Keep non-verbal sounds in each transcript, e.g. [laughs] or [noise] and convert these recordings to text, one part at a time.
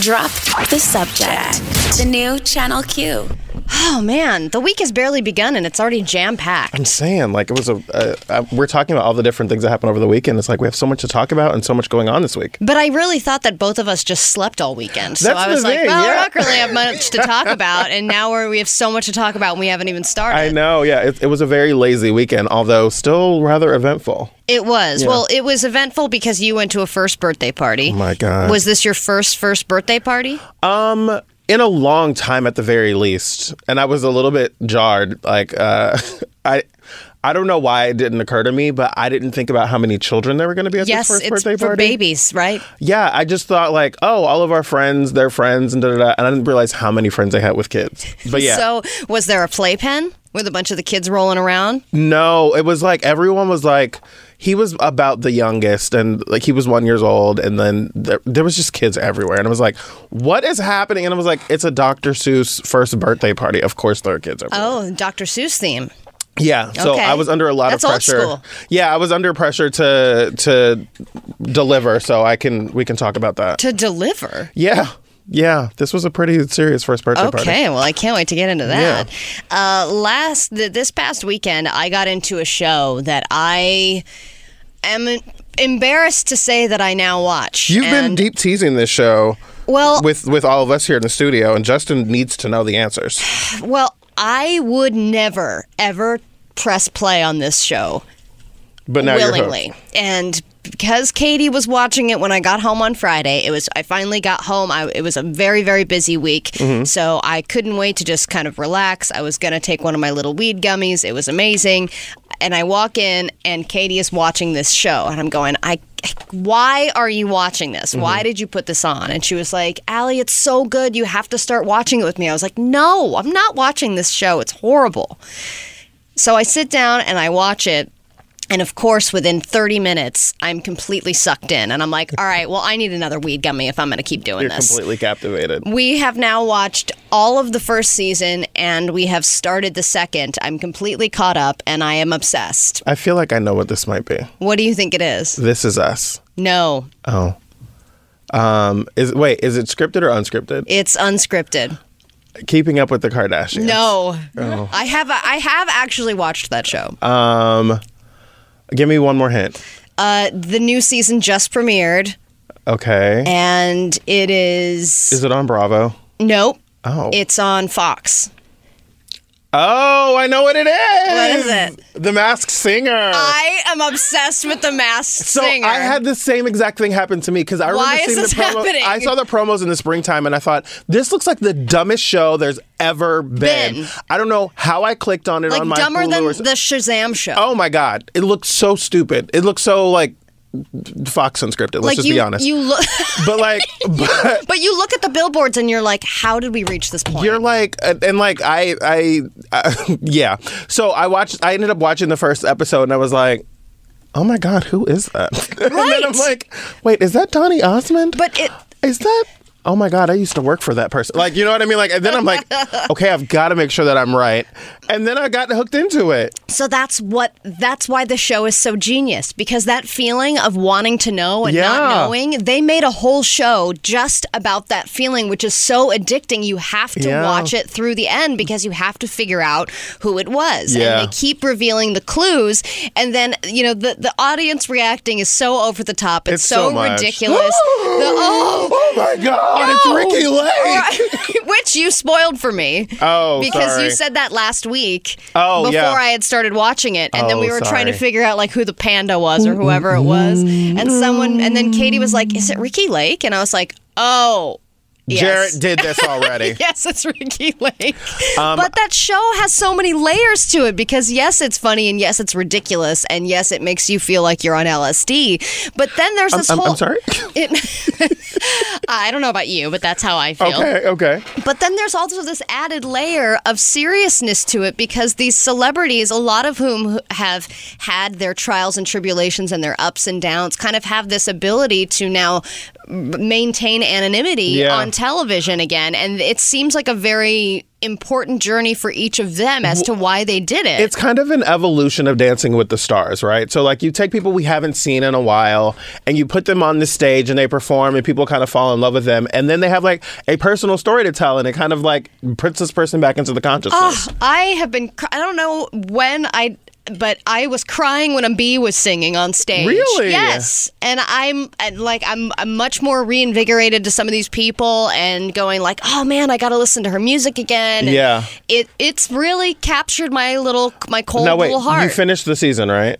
Drop the subject. The new Channel Q. Oh man, the week has barely begun and it's already jam packed. I'm saying, like, it was a. Uh, uh, we're talking about all the different things that happened over the weekend. It's like we have so much to talk about and so much going on this week. But I really thought that both of us just slept all weekend. So That's I was the like, thing, well, we yeah. don't really have much to talk [laughs] about. And now we're, we have so much to talk about and we haven't even started. I know, yeah. It, it was a very lazy weekend, although still rather eventful. It was. Yeah. Well, it was eventful because you went to a first birthday party. Oh my God. Was this your first first birthday party? Um, in a long time at the very least, and I was a little bit jarred. Like, uh, [laughs] I. I don't know why it didn't occur to me, but I didn't think about how many children there were going to be at yes, this first it's birthday for party. babies, right? Yeah, I just thought like, oh, all of our friends, they're friends, and da da da. And I didn't realize how many friends I had with kids. But yeah, [laughs] So, was there a playpen with a bunch of the kids rolling around? no, it was like everyone was like, he was about the youngest, and like he was one years old, and then there, there was just kids everywhere, and I was like, what is happening? And I was like, it's a Dr. Seuss first birthday party. Of course, there are kids everywhere. Oh, Dr. Seuss theme. Yeah, so Okay. I was under a lot That's of pressure. Yeah, I was under pressure to to deliver, so I can we can talk about that. To deliver. Yeah, yeah, this was a pretty serious first birthday party. Okay, well, I can't wait to get into that. Uh, last th- this past weekend, I got into a show that I am embarrassed to say that I now watch. You've been deep teasing this show well, with with all of us here in the studio, and Justin needs to know the answers. [sighs] well, I would never ever press play on this show But now willingly, and because Katie was watching it when I got home on Friday, it was I finally got home. I, it was a very very busy week, Mm-hmm. so I couldn't wait to just kind of relax. I was gonna take one of my little weed gummies. It was amazing, and I walk in and Katie is watching this show, and I'm going, I. Why are you watching this? Mm-hmm. Why did you put this on? And she was like, Allie, it's so good. You have to start watching it with me. I was like, No, I'm not watching this show. It's horrible. So I sit down and I watch it. And of course, within 30 minutes, I'm completely sucked in. And I'm like, all right, well, I need another weed gummy if I'm going to keep doing You're this. completely captivated. We have now watched all of the first season and we have started the second. I'm completely caught up and I am obsessed. I feel like I know what this might be. What do you think it is? This is us. No, Oh. Um. Is wait. Is it scripted or unscripted? it's unscripted. Keeping up with the Kardashians. No. Oh. I have I have actually watched that show. Um. Give me one more hint. Uh, the new season just premiered Okay. and it is, Is it on Bravo? Nope. Oh. It's on Fox. Oh, I know what it is. What is it? The Masked Singer. I am obsessed with the Masked so Singer. I had the same exact thing happen to me because I remember Why is seeing this the promo. happening? I saw the promos in the springtime and I thought this looks like the dumbest show there's ever been. Been. I don't know how I clicked on it like on my dumber Hulu than the Shazam show. Oh my god, it looked so stupid. It looked so like Fox unscripted. Let's like just you, be honest. you look, [laughs] but like, but but you look at the billboards and you're like, how did we reach this point? You're like, and and, like I, I, uh, [laughs] yeah. So I watched. I ended up watching the first episode, and I was like, "Oh my god, who is that?" [laughs] and then I'm like, "Wait, is that Donny Osmond?" but it, is that? Oh my god, I used to work for that person. Like, you know what I mean? Like, and then I'm like, [laughs] okay, I've got to make sure that I'm right. And then I got hooked into it. so that's what that's why the show is so genius because that feeling of wanting to know and not knowing, they made a whole show just about that feeling, which is so addicting. You have to Yeah. watch it through the end because you have to figure out who it was, Yeah. and they keep revealing the clues, and then you know the the audience reacting is so over the top. It's, It's so much. [gasps] ridiculous. the, oh. Oh my god, it's No! Ricki Lake. Right. [laughs] Which you spoiled for me. Oh, because sorry. you said that last week. Oh, before yeah. I had started watching it, and then Oh, we were trying to sorry. figure out like who the panda was or whoever it was, and someone, and then Katie was like, "Is it Ricki Lake?" And I was like, "Oh." Yes. Jarrett did this already. [laughs] Yes, it's Ricki Lake. Um, but that show has so many layers to it because yes, it's funny and yes, it's ridiculous and yes, it makes you feel like you're on LSD. But then there's this I'm, whole I'm sorry. [laughs] It, [laughs] I don't know about you, but that's how I feel. okay, okay. But then there's also this added layer of seriousness to it because these celebrities, a lot of whom have had their trials and tribulations and their ups and downs, kind of have this ability to now maintain anonymity Yeah. on television again. And it seems like a very important journey for each of them as to why they did it. It's kind of an evolution of Dancing with the Stars, right? So, like, you take people we haven't seen in a while and you put them on the stage and they perform and people kind of fall in love with them. And then they have like a personal story to tell and it kind of like puts this person back into the consciousness. Ah, I have been. I don't know when I. But I was crying when a bee was singing on stage. Really? Yes, and I'm and like I'm I'm much more reinvigorated to some of these people and going like, oh man, I got to listen to her music again. And Yeah. it it's really captured my little my cold now, wait, little heart. you finished the season, right?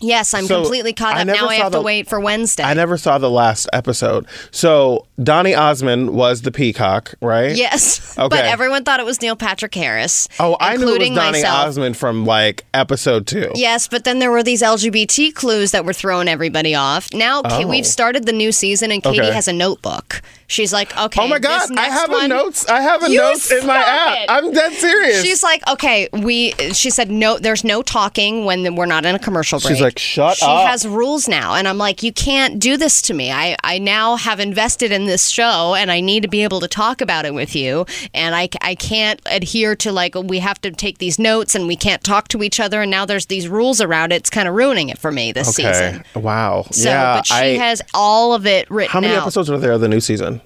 Yes, I'm So, completely caught up. never Now I have the- to wait for Wednesday. I never saw the last episode. So, Donny Osmond was the peacock, right? Yes, [laughs] Okay. but everyone thought it was Neil Patrick Harris. Oh, I knew it was Donny myself. Osmond from like episode two. Yes, but then there were these LGBT clues that were throwing everybody off. Now Oh. we've started the new season, and Katie Okay. has a notebook. She's like, okay. Oh my god, I have a notes. I have a notes in my app. it. I'm dead serious. She's like, okay, we. She said, no, there's no talking when we're not in a commercial break. Like, "Shut she up." has rules now, and I'm like, you can't do this to me. I I now have invested in this show, and I need to be able to talk about it with you, and I I can't adhere to like we have to take these notes, and we can't talk to each other, and now there's these rules around it. It's kind of ruining it for me this okay. season. Wow. So, yeah. but she I, has all of it written how many out. episodes are there of the new season?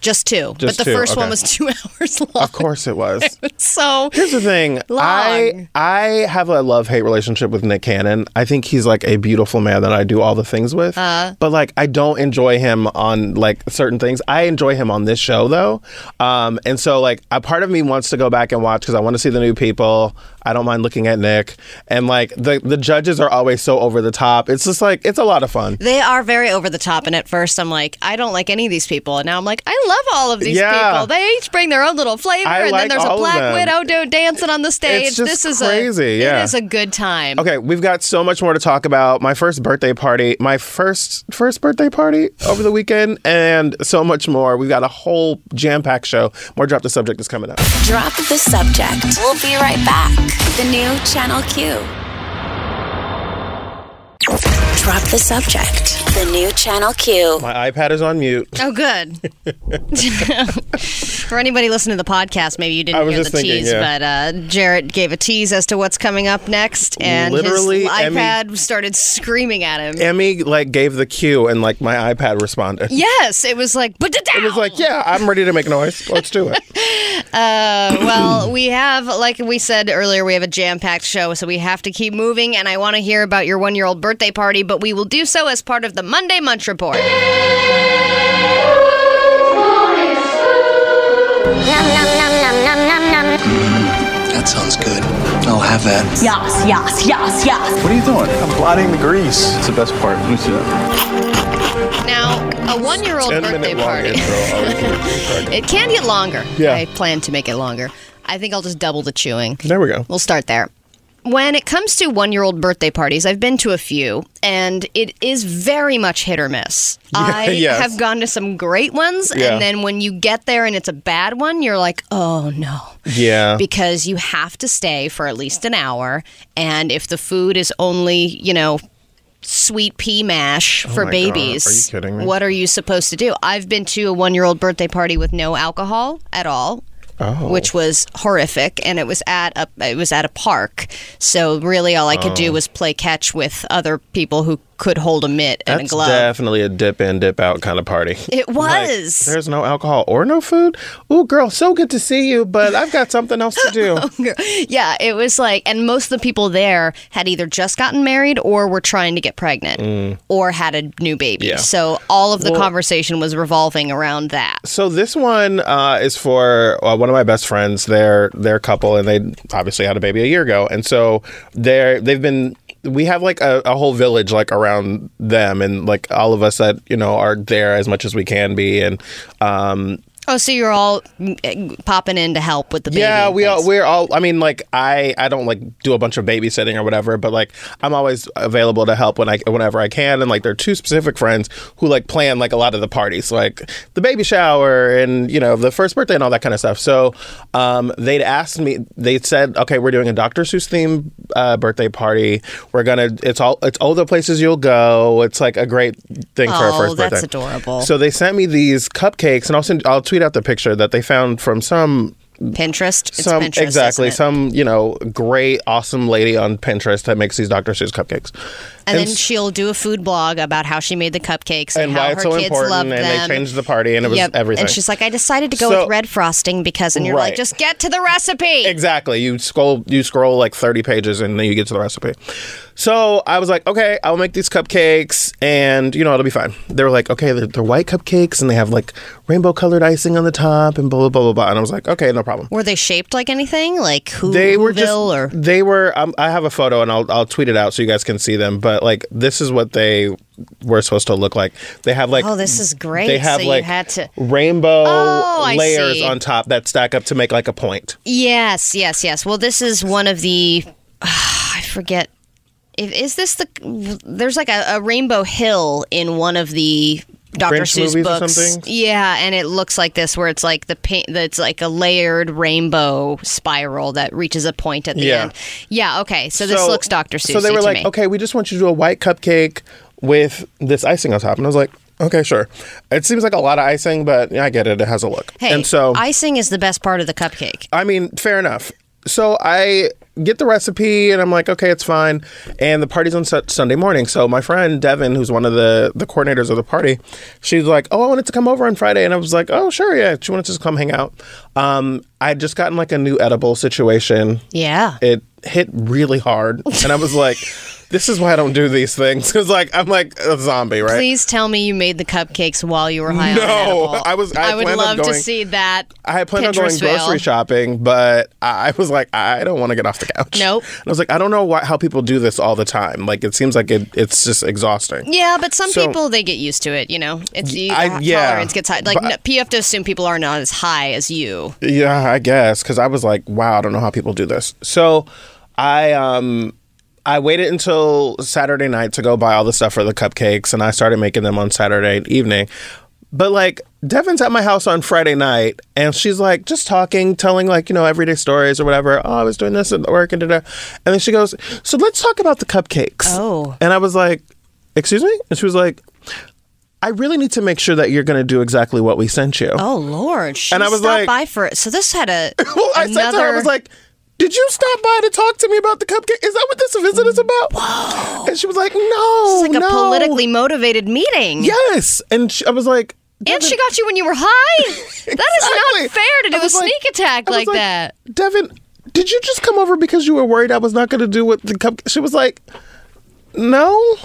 Just two. Just but the two, first one okay. was [laughs] two hours long. Of course it was. [laughs] So Here's the thing. Long. I I have a love hate relationship with Nick Cannon. I think he's like a beautiful man that I do all the things with. Uh. but like I don't enjoy him on like certain things. I enjoy him on this show though. Um, and so like a part of me wants to go back and watch because I want to see the new people. I don't mind looking at Nick. And like the the judges are always so over the top. It's just like it's a lot of fun. they are very over the top. And at first, I'm like, I don't like any of these people. And now I'm like, I love all of these Yeah. people. They each bring their own little flavor. I and like then there's all a Black. Widow do dancing on the stage. just this is crazy, A, yeah. It is a good time. Okay, we've got so much more to talk about. My first birthday party, my first first birthday party over the weekend, and so much more. We've got a whole jam packed show. More drop the subject is coming up. Drop the subject. We'll be right back. The new Channel Q. Drop the subject. The new Channel Q. My iPad is on mute. Oh, good. [laughs] For anybody listening to the podcast, maybe you I didn't was hear the just thinking, tease, yeah. but uh, Jarrett gave a tease as to what's coming up next, and Literally, his Emmy- iPad started screaming at him. Emmy like gave the cue, and like my iPad responded. yes, it was like, but It was like, yeah, I'm ready to make noise. Let's do it. Uh, well, we have, like we said earlier, we have a jam packed show, so we have to keep moving. And I want to hear about your one year old birthday party, but we will do so as part of the Monday Munch Report. That sounds good. I'll have that. Yes, yes, yes, yes. What are you doing? I'm blotting the grease. It's the best part. Let me see that. Now, a one year old birthday party. intro. always makes me pregnant. It can get longer. Yeah. I plan to make it longer. I think I'll just double the chewing. There we go. We'll start there. When it comes to one year old birthday parties, I've been to a few, and it is very much hit or miss. [laughs] I yes. have gone to some great ones, Yeah. and then when you get there and it's a bad one, you're like, oh no. Yeah. Because you have to stay for at least an hour, and if the food is only, you know, sweet pea mash oh for Oh God. babies. Are you kidding me? What are you supposed to do? I've been to a one year old birthday party with no alcohol at all. Oh. Which was horrific, and it was at a it was at a park. So really, all I could Oh. do was play catch with other people who could hold a mitt and That's a glove. definitely a dip in, dip out kind of party. it Like, was. there's no alcohol or no food. Ooh, girl, so good to see you, but I've got something else to do. [laughs] yeah, it was like, and most of the people there had either just gotten married or were trying to get pregnant or had a new baby. Mm. Yeah. So all of the Well- conversation was revolving around that. So this one uh, is for uh, one of my best friends. They're they're a couple, and they obviously had a baby a year ago, and so they're they've been. We have like a, a whole village like around them, and like all of us that you know are there as much as we can be, and um, Oh, so you're all mm, popping in to help with the baby? yeah, we all we're all. I mean, like I I don't like do a bunch of babysitting or whatever, but like I'm always available to help when I whenever I can. And like there are two specific friends who like plan like a lot of the parties, like the baby shower and you know the first birthday and all that kind of stuff. So um, they'd asked me. They said, okay, we're doing a Dr. Seuss theme uh, birthday party. We're gonna. It's all. It's all the places you'll go. It's like a great thing for a Oh, first birthday. Oh, that's adorable. So they sent me these cupcakes, and I'll send. I'll tweet out the picture that they found from some Pinterest. It's some Pinterest, exactly some you know great awesome lady on Pinterest that makes these Dr. Seuss cupcakes. And then she'll do a food blog about how she made the cupcakes and, and how why her it's so kids important, and them. they changed the party, and it was everything. And she's like, I decided to go So- with red frosting because, and you're like, just get to the recipe. Exactly. You scroll you scroll like 30 pages and then you get to the recipe. So I was like, okay, I'll make these cupcakes and you know, it'll be fine. They were like, okay, they're, they're white cupcakes and they have like rainbow colored icing on the top and blah blah blah blah blah. And I was like, okay, no problem. Were they shaped like anything? Like who, They were just or they were um, I have a photo and I'll I'll tweet it out so you guys can see them, but like this is what they were supposed to look like. They have like Oh, this is great. They have So you like had to- rainbow Oh, layers on top that stack up to make like a point. Yes, yes, yes. Well, this is one of the [sighs] I forget. If, is this the? There's like a, a rainbow hill in one of the Dr. Grinch Seuss books. Yeah, and it looks like this, where it's like the paint. That's like a layered rainbow spiral that reaches a point at the Yeah. end. Yeah. Okay. So this looks Dr. Seuss. So they were like, me. okay, we just want you to do a white cupcake with this icing on top. And I was like, okay, sure. It seems like a lot of icing, but yeah, I get it. It has a look. Hey, and so, icing is the best part of the cupcake. I mean, fair enough. So I get the recipe and I'm like, okay, it's fine. And the party's on Su- Sunday morning. So my friend Devin, who's one of the, the coordinators of the party, she's like, oh, I wanted to come over on Friday. And I was like, oh, sure, yeah. She wanted to just come hang out. Um, I had just gotten like a new edible situation. Yeah. It hit really hard. And I was like, [laughs] this is why I don't do these things. [laughs] Because like, I'm like a zombie, right? Please tell me you made the cupcakes while you were high on No, edible. I was- I would planned on love to see that. I had planned on going grocery shopping, but I was like, I don't want to get off the couch. Nope. [laughs] And I was like, I don't know why, how people do this all the time. Like, it seems like it, it's just exhausting. Yeah, but some So- people they get used to it. You know, it's you, I- yeah, tolerance gets high. Like but- no, you have to assume people are not as high as you. Yeah, I guess because I was like, wow, I don't know how people do this. So I um I waited until Saturday night to go buy all the stuff for the cupcakes, and I started making them on Saturday evening. But like Devin's at my house on Friday night, and she's like just talking, telling like you know everyday stories or whatever. Oh, I was doing this at work and da. And then she goes, "So let's talk about the cupcakes." Oh. and I was like, "Excuse me?" And she was like, "I really need to make sure that you're going to do exactly what we sent you." Oh Lord! She And I was stopped like- by for it. So this had a [laughs] Well, I said to her, I was like, "Did you stop by to talk to me about the cupcake? Is that what this visit is about?" Whoa. And she was like, "No, it's like no. a politically motivated meeting. Yes." And she, I was like, And she got you when you were high. [laughs] That is not fair to do a like- sneak attack was like, that. Devin, did you just come over because you were worried I was not going to do what the cupcake? She was like, "No."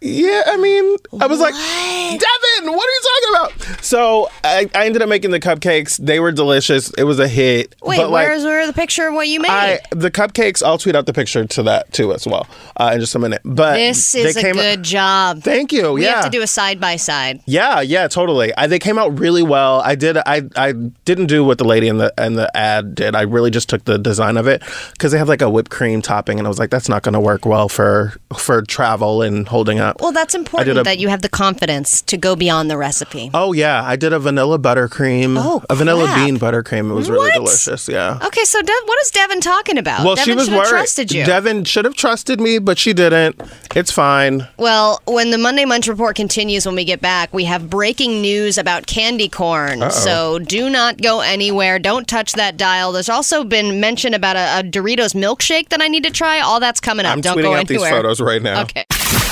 Yeah, I mean, I was like, Devin, what are you talking about? So I, I ended up making the cupcakes. They were delicious. It was a hit. Wait, but like, where's where the picture of what you made? I the cupcakes. I'll tweet out the picture to that too as well uh, in just a minute. But this they is a good job. Thank you. we yeah. have to do a side by side. yeah, yeah, totally. I, they came out really well. I did. I I didn't do what the lady in the in the ad did. I really just took the design of it because they have like a whipped cream topping, and I was like, that's not going to work well for for travel and holding up. Well, that's important a- that you have the confidence to go beyond the recipe. Oh yeah, I did a vanilla buttercream. Oh, a vanilla crap. bean buttercream. It was really delicious. Yeah. Okay, so De- what is Devin talking about? Well, Devin she was should have worried. trusted you. Devin should have trusted me, but she didn't. It's fine. Well, when the Monday Munch Report continues when we get back, we have breaking news about candy corn. So do not go anywhere. Don't touch that dial. There's also been mention about a, a Doritos milkshake that I need to try. All that's coming up. I'm Don't tweeting go out these photos right now. Okay.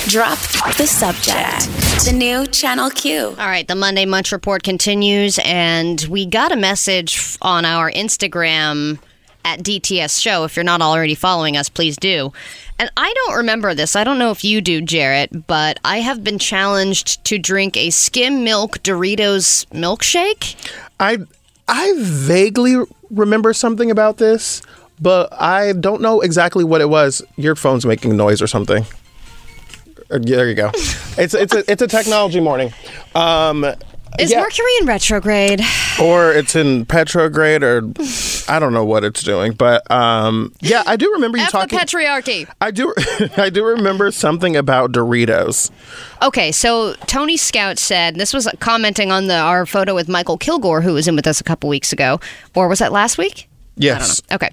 Drop the subject. The new Channel Q. All right, the Monday Munch Report continues, and we got a message on our Instagram at DTS Show. If you're not already following us, please do. And I don't remember this. I don't know if you do, Jarrett, but I have been challenged to drink a skim milk Doritos milkshake. I I vaguely remember something about this, but I don't know exactly what it was. Your phone's making noise or something. Uh, There you go. [laughs] It's it's a it's a technology morning. Um, Is yeah. Mercury in retrograde? or it's in petrograde, or I don't know what it's doing. But um, yeah, I do remember you F the talking. patriarchy. I do [laughs] I do remember something about Doritos. Okay, so Tony Scout said this was commenting on the our photo with Michael Kilgore, who was in with us a couple weeks ago, or was that last week? Yes. I don't know. Okay.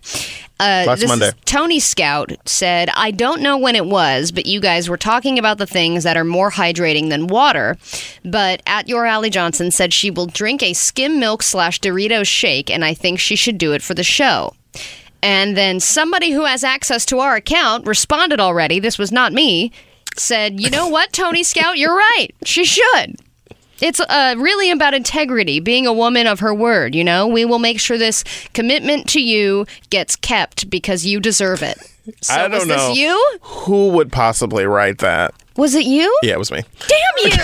Uh, Last this Monday. Tony Scout said, I don't know when it was, but you guys were talking about the things that are more hydrating than water. But at Your Allie Johnson said she will drink a skim milk slash Doritos shake, and I think she should do it for the show. And then somebody who has access to our account responded already. This was not me. Said, you know what, Tony Scout, you're right. She should. It's uh, really about integrity, being a woman of her word. You know, we will make sure this commitment to you gets kept because you deserve it. So I don't know. this you? Who would possibly write that? Was it you? Yeah, it was me. Damn you! [laughs]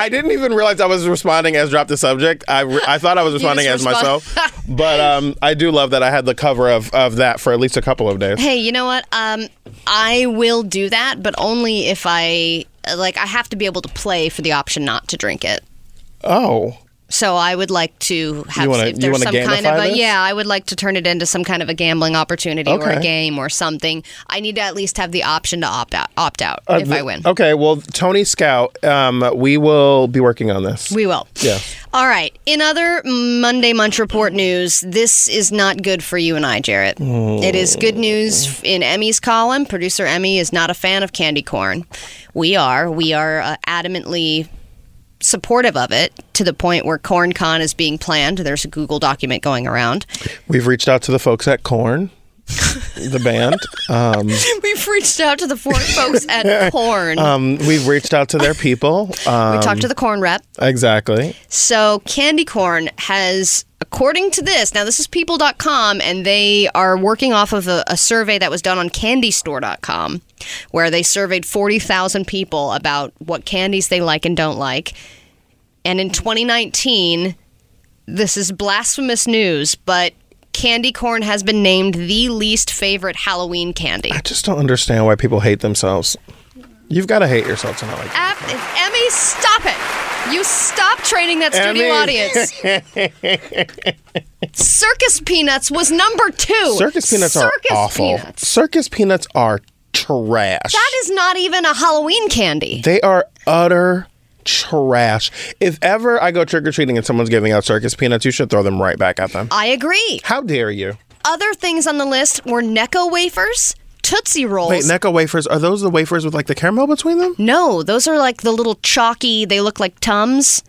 I didn't even realize I was responding as drop the subject. I, re- I thought I was responding as respond- myself, [laughs] but um, I do love that I had the cover of, of that for at least a couple of days. hey, you know what? Um, I will do that, but only if I like. I have to be able to play for the option not to drink it. Oh, So I would like to have wanna- if there's some kind of a this? yeah, I would like to turn it into some kind of a gambling opportunity or a game or something. I need to at least have the option to opt out opt out Uh, if I win. Okay, well, Tony Scout, um, we will be working on this. We will. Yeah. All right. In other Monday Munch Report news, this is not good for you and I, Jarrett. It is good news in Emmy's column. Producer Emmy is not a fan of candy corn. We are. We are uh, adamantly supportive of it to the point where CornCon is being planned. There's a Google document going around. We've reached out to the folks at Korn, the band. [laughs] Um, We've reached out to the four folks at [laughs] Korn. um, we've reached out to their people. Um, we talked to the Korn rep. exactly. So, Candy Corn has, according to this, now this is people.com, and they are working off of a, a survey that was done on candystore.com, where they surveyed 40,000 people about what candies they like and don't like. And in 2019, this is blasphemous news, but candy corn has been named the least favorite Halloween candy. I just don't understand why people hate themselves. You've got to hate yourself to not like. Ap- Emmy, stop it! You stop training that studio Emmy. audience. [laughs] Circus Peanuts was number two. Circus peanuts Circus are awful. Peanuts. Circus peanuts are trash. That is not even a Halloween candy. They are utter trash. If ever I go trick or treating and someone's giving out circus peanuts, you should throw them right back at them. I agree. How dare you? Other things on the list were Necco wafers, Tootsie Rolls. Wait, Necco wafers, are those the wafers with like the caramel between them? no, those are like the little chalky, they look like Tums.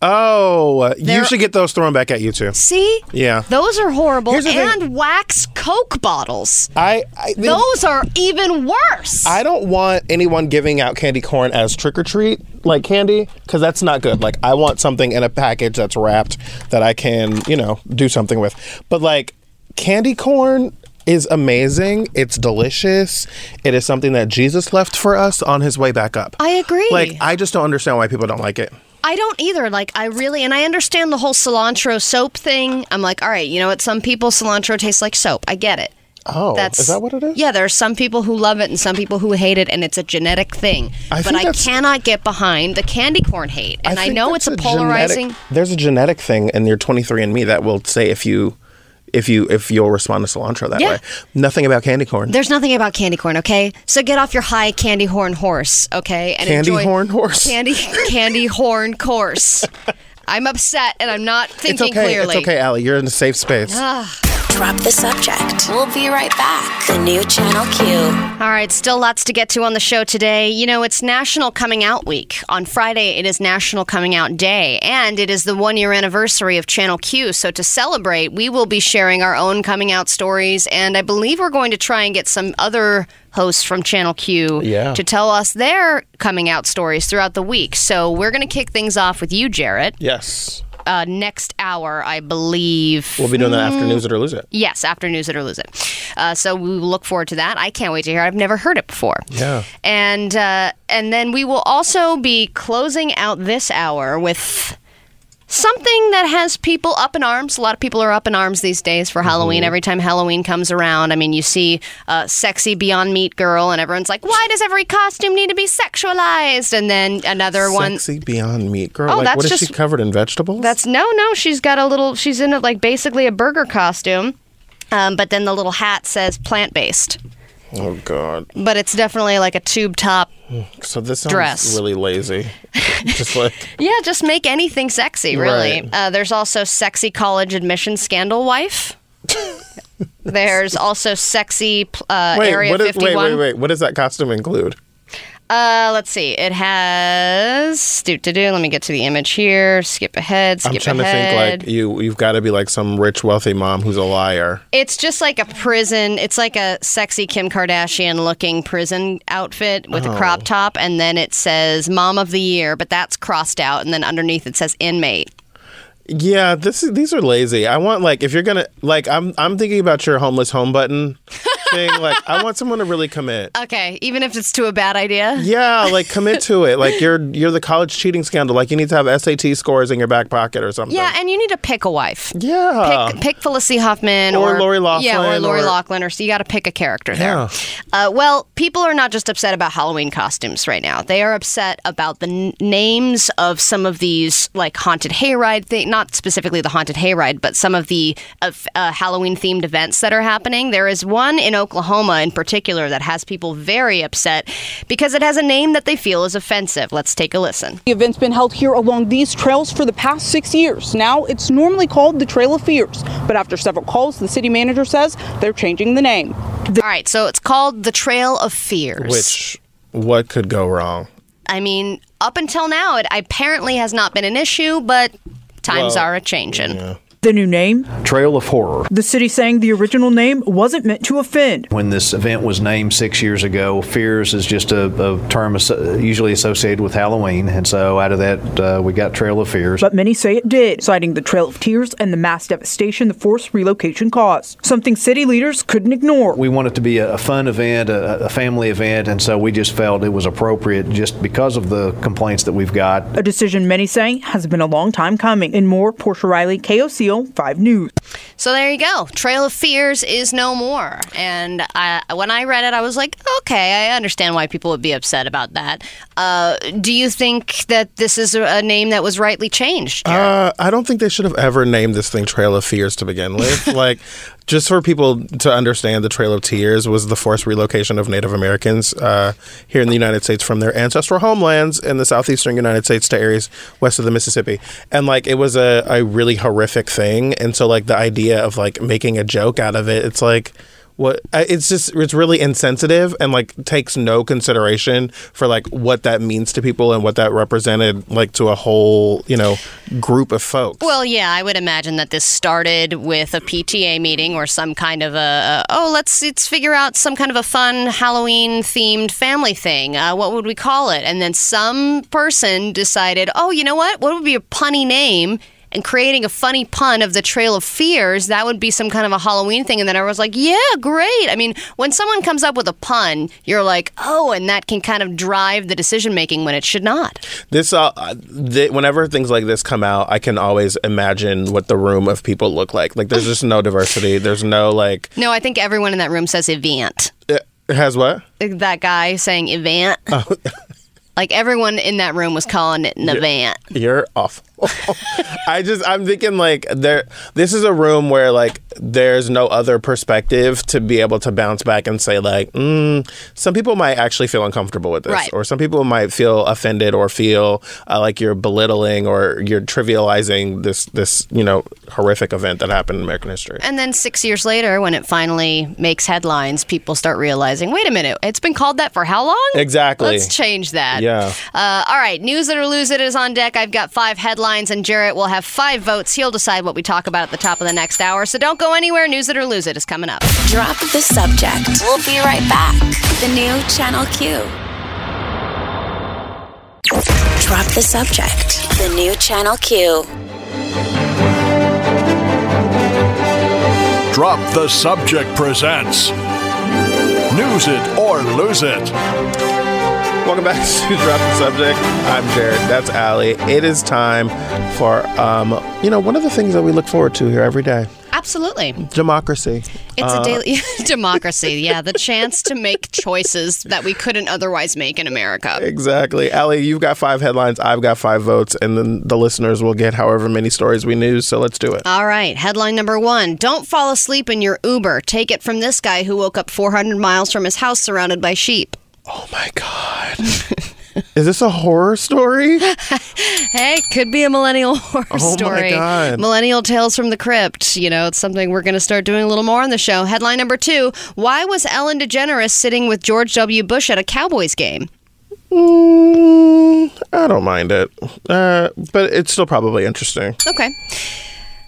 Oh, uh, you They're- should get those thrown back at you too. See? Yeah. Those are horrible. Here's the thing. And wax Coke bottles. I, I Those are even worse. I don't want anyone giving out candy corn as trick or treat like candy because that's not good. Like I want something in a package that's wrapped that I can, you know, do something with. But like candy corn is amazing. It's delicious. It is something that Jesus left for us on his way back up. I agree. Like I just don't understand why people don't like it. I don't either. Like, I really, and I understand the whole cilantro soap thing. I'm like, all right, you know what? Some people, cilantro tastes like soap. I get it. Oh, is that what it is? Yeah, there are some people who love it and some people who hate it, and it's a genetic thing. I but I cannot get behind the candy corn hate. And I, think know that's it's a, polarizing. Genetic, there's a genetic thing in your 23andMe that will say if you, if you, if you'll respond to cilantro that Yeah. way. Nothing about candy corn. There's nothing about candy corn, okay? So get off your high candy horn horse, okay? And Candy enjoy horn horse? Candy candy horn course. [laughs] I'm upset and I'm not It's thinking okay. clearly. It's okay, Allie. You're in a safe space. Ah. Drop the subject. We'll be right back. The new Channel Q. All right, still lots to get to on the show today. You know, it's National Coming Out Week. On Friday, it is National Coming Out Day, and it is the one year anniversary of Channel Q. So, to celebrate, we will be sharing our own coming out stories, and I believe we're going to try and get some other hosts from Channel Q Yeah. to tell us their coming out stories throughout the week. So, we're going to kick things off with you, Jarrett. yes. Uh, next hour, I believe. We'll be doing that after News It or Lose It. Yes, after News It or Lose It. Uh, so we look forward to that. I can't wait to hear. it. I've never heard it before. Yeah. And uh, and then we will also be closing out this hour with something that has people up in arms. A lot of people are up in arms these days for Halloween. Every time Halloween comes around, I mean, you see a sexy Beyond Meat girl, and everyone's like, "Why does every costume need to be sexualized?" And then another one. Sexy Beyond Meat girl. Oh, like, that's what is she just- covered in vegetables? That's no, no. She's got a little. She's in a, like basically a burger costume, um, but then the little hat says plant based. oh God. But it's definitely like a tube top So this sounds Dress. really lazy. [laughs] Just like Yeah, just make anything sexy, really. Right. Uh, there's also sexy college admission scandal wife. [laughs] there's also sexy uh, wait, Area what is, 51. wait, wait, wait. What does that costume include? Uh, let's see. It has do to do. Let me get to the image here. Skip ahead. Skip I'm trying ahead. to think like you you've got to be like some rich wealthy mom who's a liar. It's just like a prison. It's like a sexy Kim Kardashian looking prison outfit with a Oh. crop top, and then it says "Mom of the Year," but that's crossed out, and then underneath it says "Inmate." Yeah, this is, these are lazy. I want like if you're gonna like I'm I'm thinking about your homeless home button [laughs] thing. Like I want someone to really commit. Okay, even if it's to a bad idea. Yeah, like commit to it. Like you're you're the college cheating scandal. Like you need to have SAT scores in your back pocket or something. Yeah, and you need to pick a wife. Yeah. Pick, pick Felicity Huffman Or Lori Loughlin. Yeah, or Lori or- Loughlin, or so you got to pick a character there. Yeah. Uh, well, people are not just upset about Halloween costumes right now. They are upset about the n- names of some of these, like haunted hayride thing. Not specifically the haunted hayride, but some of the uh, uh, Halloween themed events that are happening. There is one in Oklahoma in particular that has people very upset because it has a name that they feel is offensive. Let's take a listen. The event's been held here along these trails for the past six years. Now it's normally called the Trail of Fears, but after several calls, the city manager says they're changing the name. All right, so it's called the Trail of Fears. Which what could go wrong? I mean, up until now, it apparently has not been an issue, but times Well, are a changing. The new name? Trail of Horror. The city saying the original name wasn't meant to offend. When this event was named six years ago, Fears is just a, a term usually associated with Halloween, and so out of that uh, we got Trail of Fears. But many say it did, citing the Trail of Tears and the mass devastation the forced relocation caused. Something city leaders couldn't ignore. We want it to be a, a fun event, a, a family event, and so we just felt it was appropriate just because of the complaints that we've got. A decision many say has been a long time coming. And more, Portia Riley, KOCO 5 News. So there you go. Trail of Fears is no more. And I, when I read it, I was like, okay, I understand why people would be upset about that. Uh, do you think that this is a, a name that was rightly changed? Uh, I don't think they should have ever named this thing Trail of Fears to begin with. [laughs] like, just for people to understand, the Trail of Tears was the forced relocation of Native Americans uh, here in the United States from their ancestral homelands in the southeastern United States to areas west of the Mississippi. And like, it was a, a really horrific thing. And so, like, the idea of like making a joke out of it, it's like. What it's just it's really insensitive and like takes no consideration for like what that means to people and what that represented like to a whole you know group of folks. Well, yeah, I would imagine that this started with a PTA meeting or some kind of a, a oh, let's let's figure out some kind of a fun Halloween themed family thing. Uh, what would we call it? And then some person decided, oh, you know what? What would be a punny name? And creating a funny pun of the Trail of Fears, that would be some kind of a Halloween thing. And then I was like, yeah, great. I mean, when someone comes up with a pun, you're like, oh, and that can kind of drive the decision making when it should not. This, uh, th- whenever things like this come out, I can always imagine what the room of people look like. Like, there's just no [laughs] diversity. There's no like. No, I think everyone in that room says event. It has what? that guy saying event. Oh. like everyone in that room was calling it an event. You're awful. [laughs] I just I'm thinking like there this is a room where like there's no other perspective to be able to bounce back and say like mm, some people might actually feel uncomfortable with this Right. or some people might feel offended or feel uh, like you're belittling or you're trivializing this this you know horrific event that happened in American history. And then six years later, when it finally makes headlines, people start realizing, wait a minute, it's been called that for how long? Exactly. Let's change that. Yeah. Uh, all right, news it or lose it is on deck. I've got five headlines, and Jarrett will have five votes. He'll decide what we talk about at the top of the next hour. So don't go anywhere. News it or lose it is coming up. Drop the subject. We'll be right back. The new Channel Q. Drop the subject. The new Channel Q. Drop the Subject presents News It or Lose It. Welcome back to Drop the Subject. I'm Jarrett. That's Allie. It is time for um, you know, one of the things that we look forward to here every day. Absolutely. Democracy. It's Uh, a daily [laughs] democracy. Yeah, the chance to make choices that we couldn't otherwise make in America. Exactly. Allie, you've got five headlines, I've got five votes, and then the listeners will get however many stories we news, so let's do it. All right, headline number one Don't fall asleep in your Uber. Take it from this guy who woke up 400 miles from his house surrounded by sheep. Oh my god. [laughs] Is this a horror story? Hey, could be a millennial horror Oh my story. God. Millennial Tales from the Crypt. You know, it's something we're going to start doing a little more on the show. Headline number two Why was Ellen DeGeneres sitting with George W. Bush at a Cowboys game? Mm, I don't mind it. Uh, but it's still probably interesting. Okay.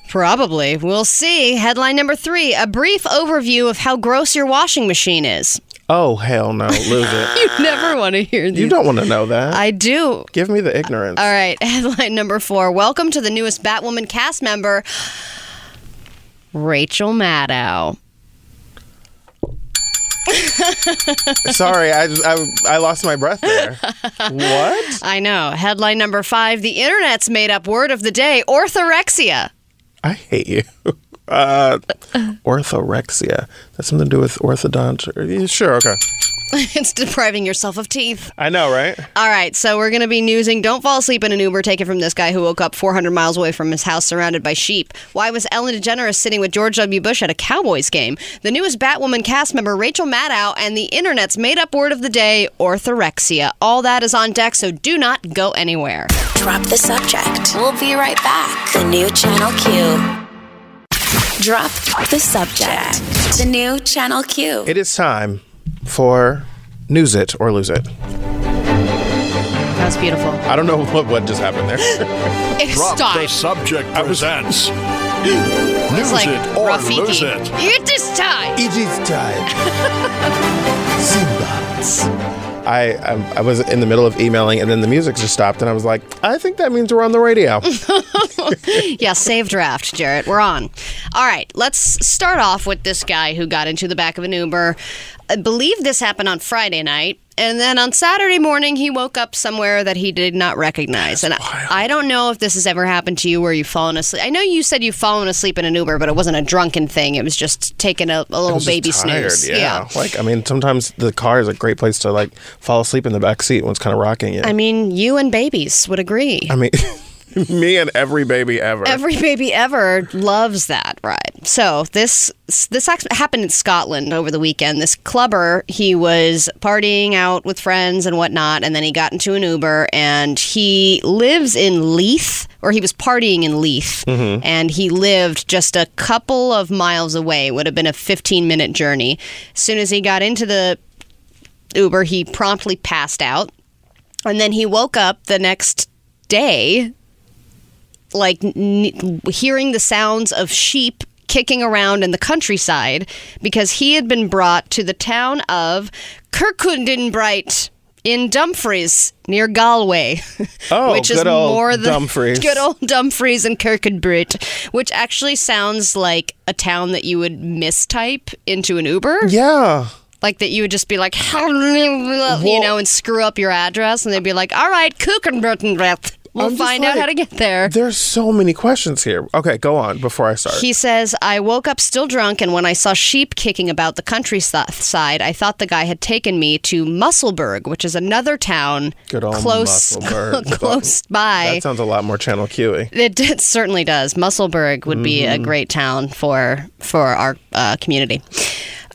Probably. We'll see. Headline number three A brief overview of how gross your washing machine is. Oh, hell no. Lose it. [laughs] You never want to hear these. You don't want to know that. I do. Give me the ignorance. All right, [laughs] headline number four. Welcome to the newest Batwoman cast member, Rachel Maddow. [laughs] Sorry, I, I, I lost my breath there. what? I know. Headline number five. The internet's made up word of the day orthorexia. I hate you. Uh, orthorexia. That's something to do with orthodont. Sure, okay. [laughs] it's depriving yourself of teeth. I know, right? All right, so we're going to be newsing Don't Fall Asleep in an Uber. Take it from this guy who woke up 400 miles away from his house surrounded by sheep. Why was Ellen DeGeneres sitting with George W. Bush at a Cowboys game? The newest Batwoman cast member, Rachel Maddow, and the internet's made up word of the day, orthorexia. All that is on deck, so do not go anywhere. Drop the subject. We'll be right back. The new Channel Q. Drop the subject. The new Channel Q. It is time for News It or Lose It. That was beautiful. I don't know [laughs] what, what just happened there. [laughs] It Drop the subject presents. [laughs] It's News like it or Rafiki. lose it. It is time. it is time. Simba. I, I I was in the middle of emailing and then the music just stopped and I was like, I think that means we're on the radio. [laughs] yeah, save draft, Jarrett. We're on. All right, let's start off with this guy who got into the back of an Uber. I believe this happened on Friday night. And then on Saturday morning, he woke up somewhere that he did not recognize. and I, I don't know if this has ever happened to you where you've fallen asleep. I know you said you've fallen asleep in an Uber, but it wasn't a drunken thing. It was just taking a little baby tired, snooze. Yeah. Like I mean, sometimes the car is a great place to like fall asleep in the back seat when it's kind of rocking you. I mean, you and babies would agree. I mean, [laughs] [laughs] me and every baby ever. Every baby ever loves that ride. So this this happened in Scotland over the weekend. This clubber, he was partying out with friends and whatnot, and then he got into an Uber, and he lives in Leith, or he was partying in Leith, mm-hmm. and he lived just a couple of miles away. It would have been a 15 minute journey. As soon as he got into the Uber, he promptly passed out, and then he woke up the next day like n- hearing the sounds of sheep kicking around in the countryside because he had been brought to the town of Kirkcudbright in Dumfries near Galway, [laughs] Oh, which is old more than Dumfries. [laughs] good old Dumfries and Kirkcudbright, which actually sounds like a town that you would mistype into an Uber. yeah. Like that you would just be like, [laughs] you know, and screw up your address, and they'd be like, all right, Kirkcudbright. We'll I'm find out like- how to get there. There's so many questions here. Okay, go on before I start. He says, I woke up still drunk, and when I saw sheep kicking about the countryside, I thought the guy had taken me to Musselburgh, which is another town close, [laughs] close by. that sounds a lot more Channel Q-y. It, it certainly does. Musselburgh would be Mm-hmm. a great town for for our uh, community.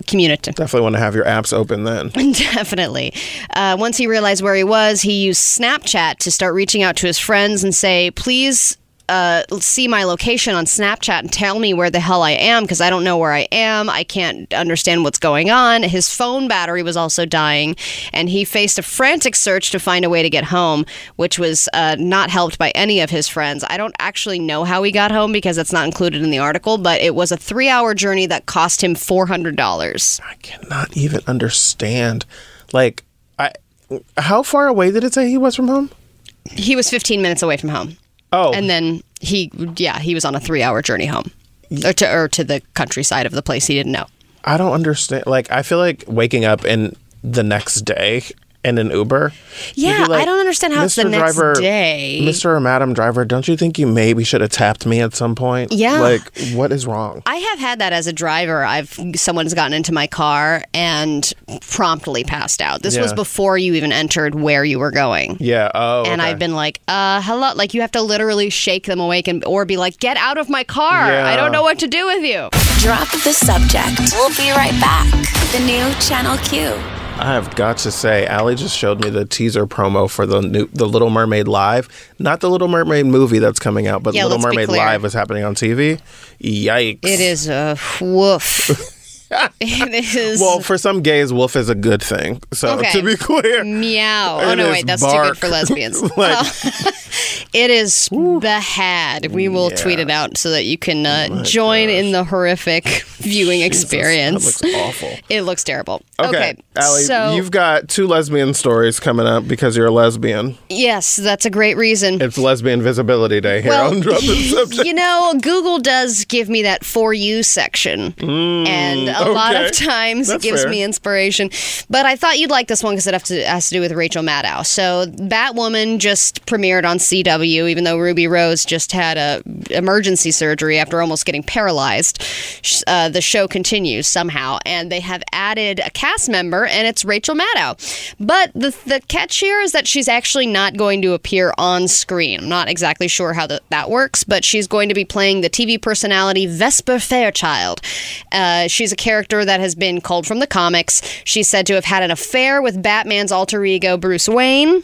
Community. Definitely want to have your apps open then. [laughs] Definitely. Uh, once he realized where he was, he used Snapchat to start reaching out to his friends and say, please uh, see my location on Snapchat and tell me where the hell I am because I don't know where I am. I can't understand what's going on. His phone battery was also dying, and he faced a frantic search to find a way to get home, which was uh, not helped by any of his friends. I don't actually know how he got home because it's not included in the article, but it was a three hour journey that cost him $400. I cannot even understand. Like, I how far away did it say he was from home? He was 15 minutes away from home. Oh, and then he yeah he was on a three hour journey home or to or to the countryside of the place he didn't know I don't understand. Like, I feel like waking up in the next day in an Uber. Yeah, like, I don't understand how it's the next driver, day." Mr. or Madam Driver, don't you think you maybe should have tapped me at some point? Yeah. Like, what is wrong? I have had that as a driver. I've someone's gotten into my car and promptly passed out. This was before you even entered where you were going. Yeah. Oh. And okay. I've been like, uh, hello. Like, you have to literally shake them awake and, or be like, get out of my car. I don't know what to do with you. Drop the subject. We'll be right back. The new Channel Q. I have got to say, Allie just showed me the teaser promo for the new The Little Mermaid Live. Not the Little Mermaid movie that's coming out, but Yeah, Little Mermaid. Live is happening on TV. Yikes. It is a woof. [laughs] [laughs] it is. Well, for some gays, wolf is a good thing. So Okay. to be clear, Meow. Oh no, wait, that's too good for lesbians. [laughs] Like- Oh. [laughs] it is bad. We will tweet it out so that you can uh, join in the horrific viewing experience. that looks awful. It looks terrible. Okay, Okay, Allie, so you've got two lesbian stories coming up because you're a lesbian. yes, that's a great reason. It's Lesbian Visibility Day here Well, on Drop the Subject. you know, Google does give me that for you section, and a lot of times That's it gives fair. me inspiration. But I thought you'd like this one because it have to, has to do with Rachel Maddow. So Batwoman just premiered on CW, even though Ruby Rose just had a emergency surgery after almost getting paralyzed. Uh, the show continues somehow, and they have added a cast member, and it's Rachel Maddow. But the the catch here is that she's actually not going to appear on screen. I'm not exactly sure how the, that works, but she's going to be playing the TV personality Vesper Fairchild. Uh, she's a character that has been culled from the comics. She's said to have had an affair with Batman's alter ego Bruce Wayne.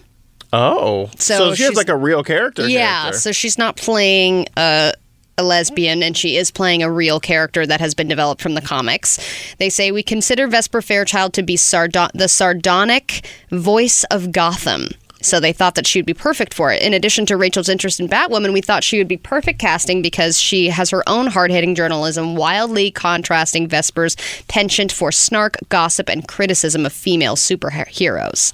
Oh, so, So she has like a real character. Yeah, character. so she's not playing a, a lesbian, and she is playing a real character that has been developed from the comics. They say we consider Vesper Fairchild to be the sardonic voice of Gotham. So they thought that she would be perfect for it. In addition to Rachel's interest in Batwoman, we thought she would be perfect casting because she has her own hard-hitting journalism, wildly contrasting Vesper's penchant for snark, gossip, and criticism of female superheroes.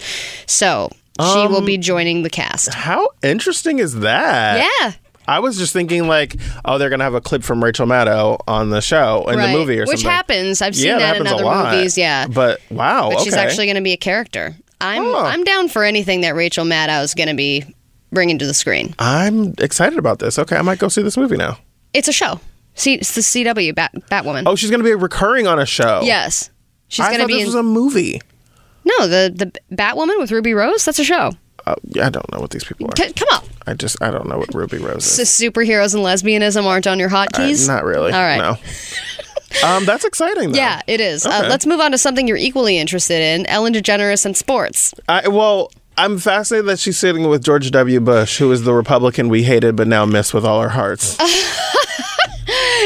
So she will be um, joining the cast. How interesting is that? Yeah. I was just thinking like, oh, they're gonna have a clip from Rachel Maddow on the show in Right. the movie or Which something. Which happens. I've seen yeah, that in other movies, yeah. But wow, But she's actually going to be a character. I'm. I'm down for anything that Rachel Maddow is going to be bringing to the screen. I'm excited about this. Okay, I might go see this movie now. It's a show. See, it's the CW Bat, Batwoman. Oh, she's gonna be recurring on a show. yes, she's going to thought be this in. was a movie. no, the the Batwoman with Ruby Rose. That's a show. Yeah, I don't know what these people are. C- come on, I just I don't know what Ruby Rose is. S- superheroes and lesbianism aren't on your Uh, hotkeys. not really. All right. No. [laughs] um, that's exciting. Though. Yeah, it is. Uh, let's move on to something you're equally interested in: Ellen DeGeneres and sports. I, well, I'm fascinated that she's sitting with George W. Bush, who is the Republican we hated but now miss with all our hearts. [laughs]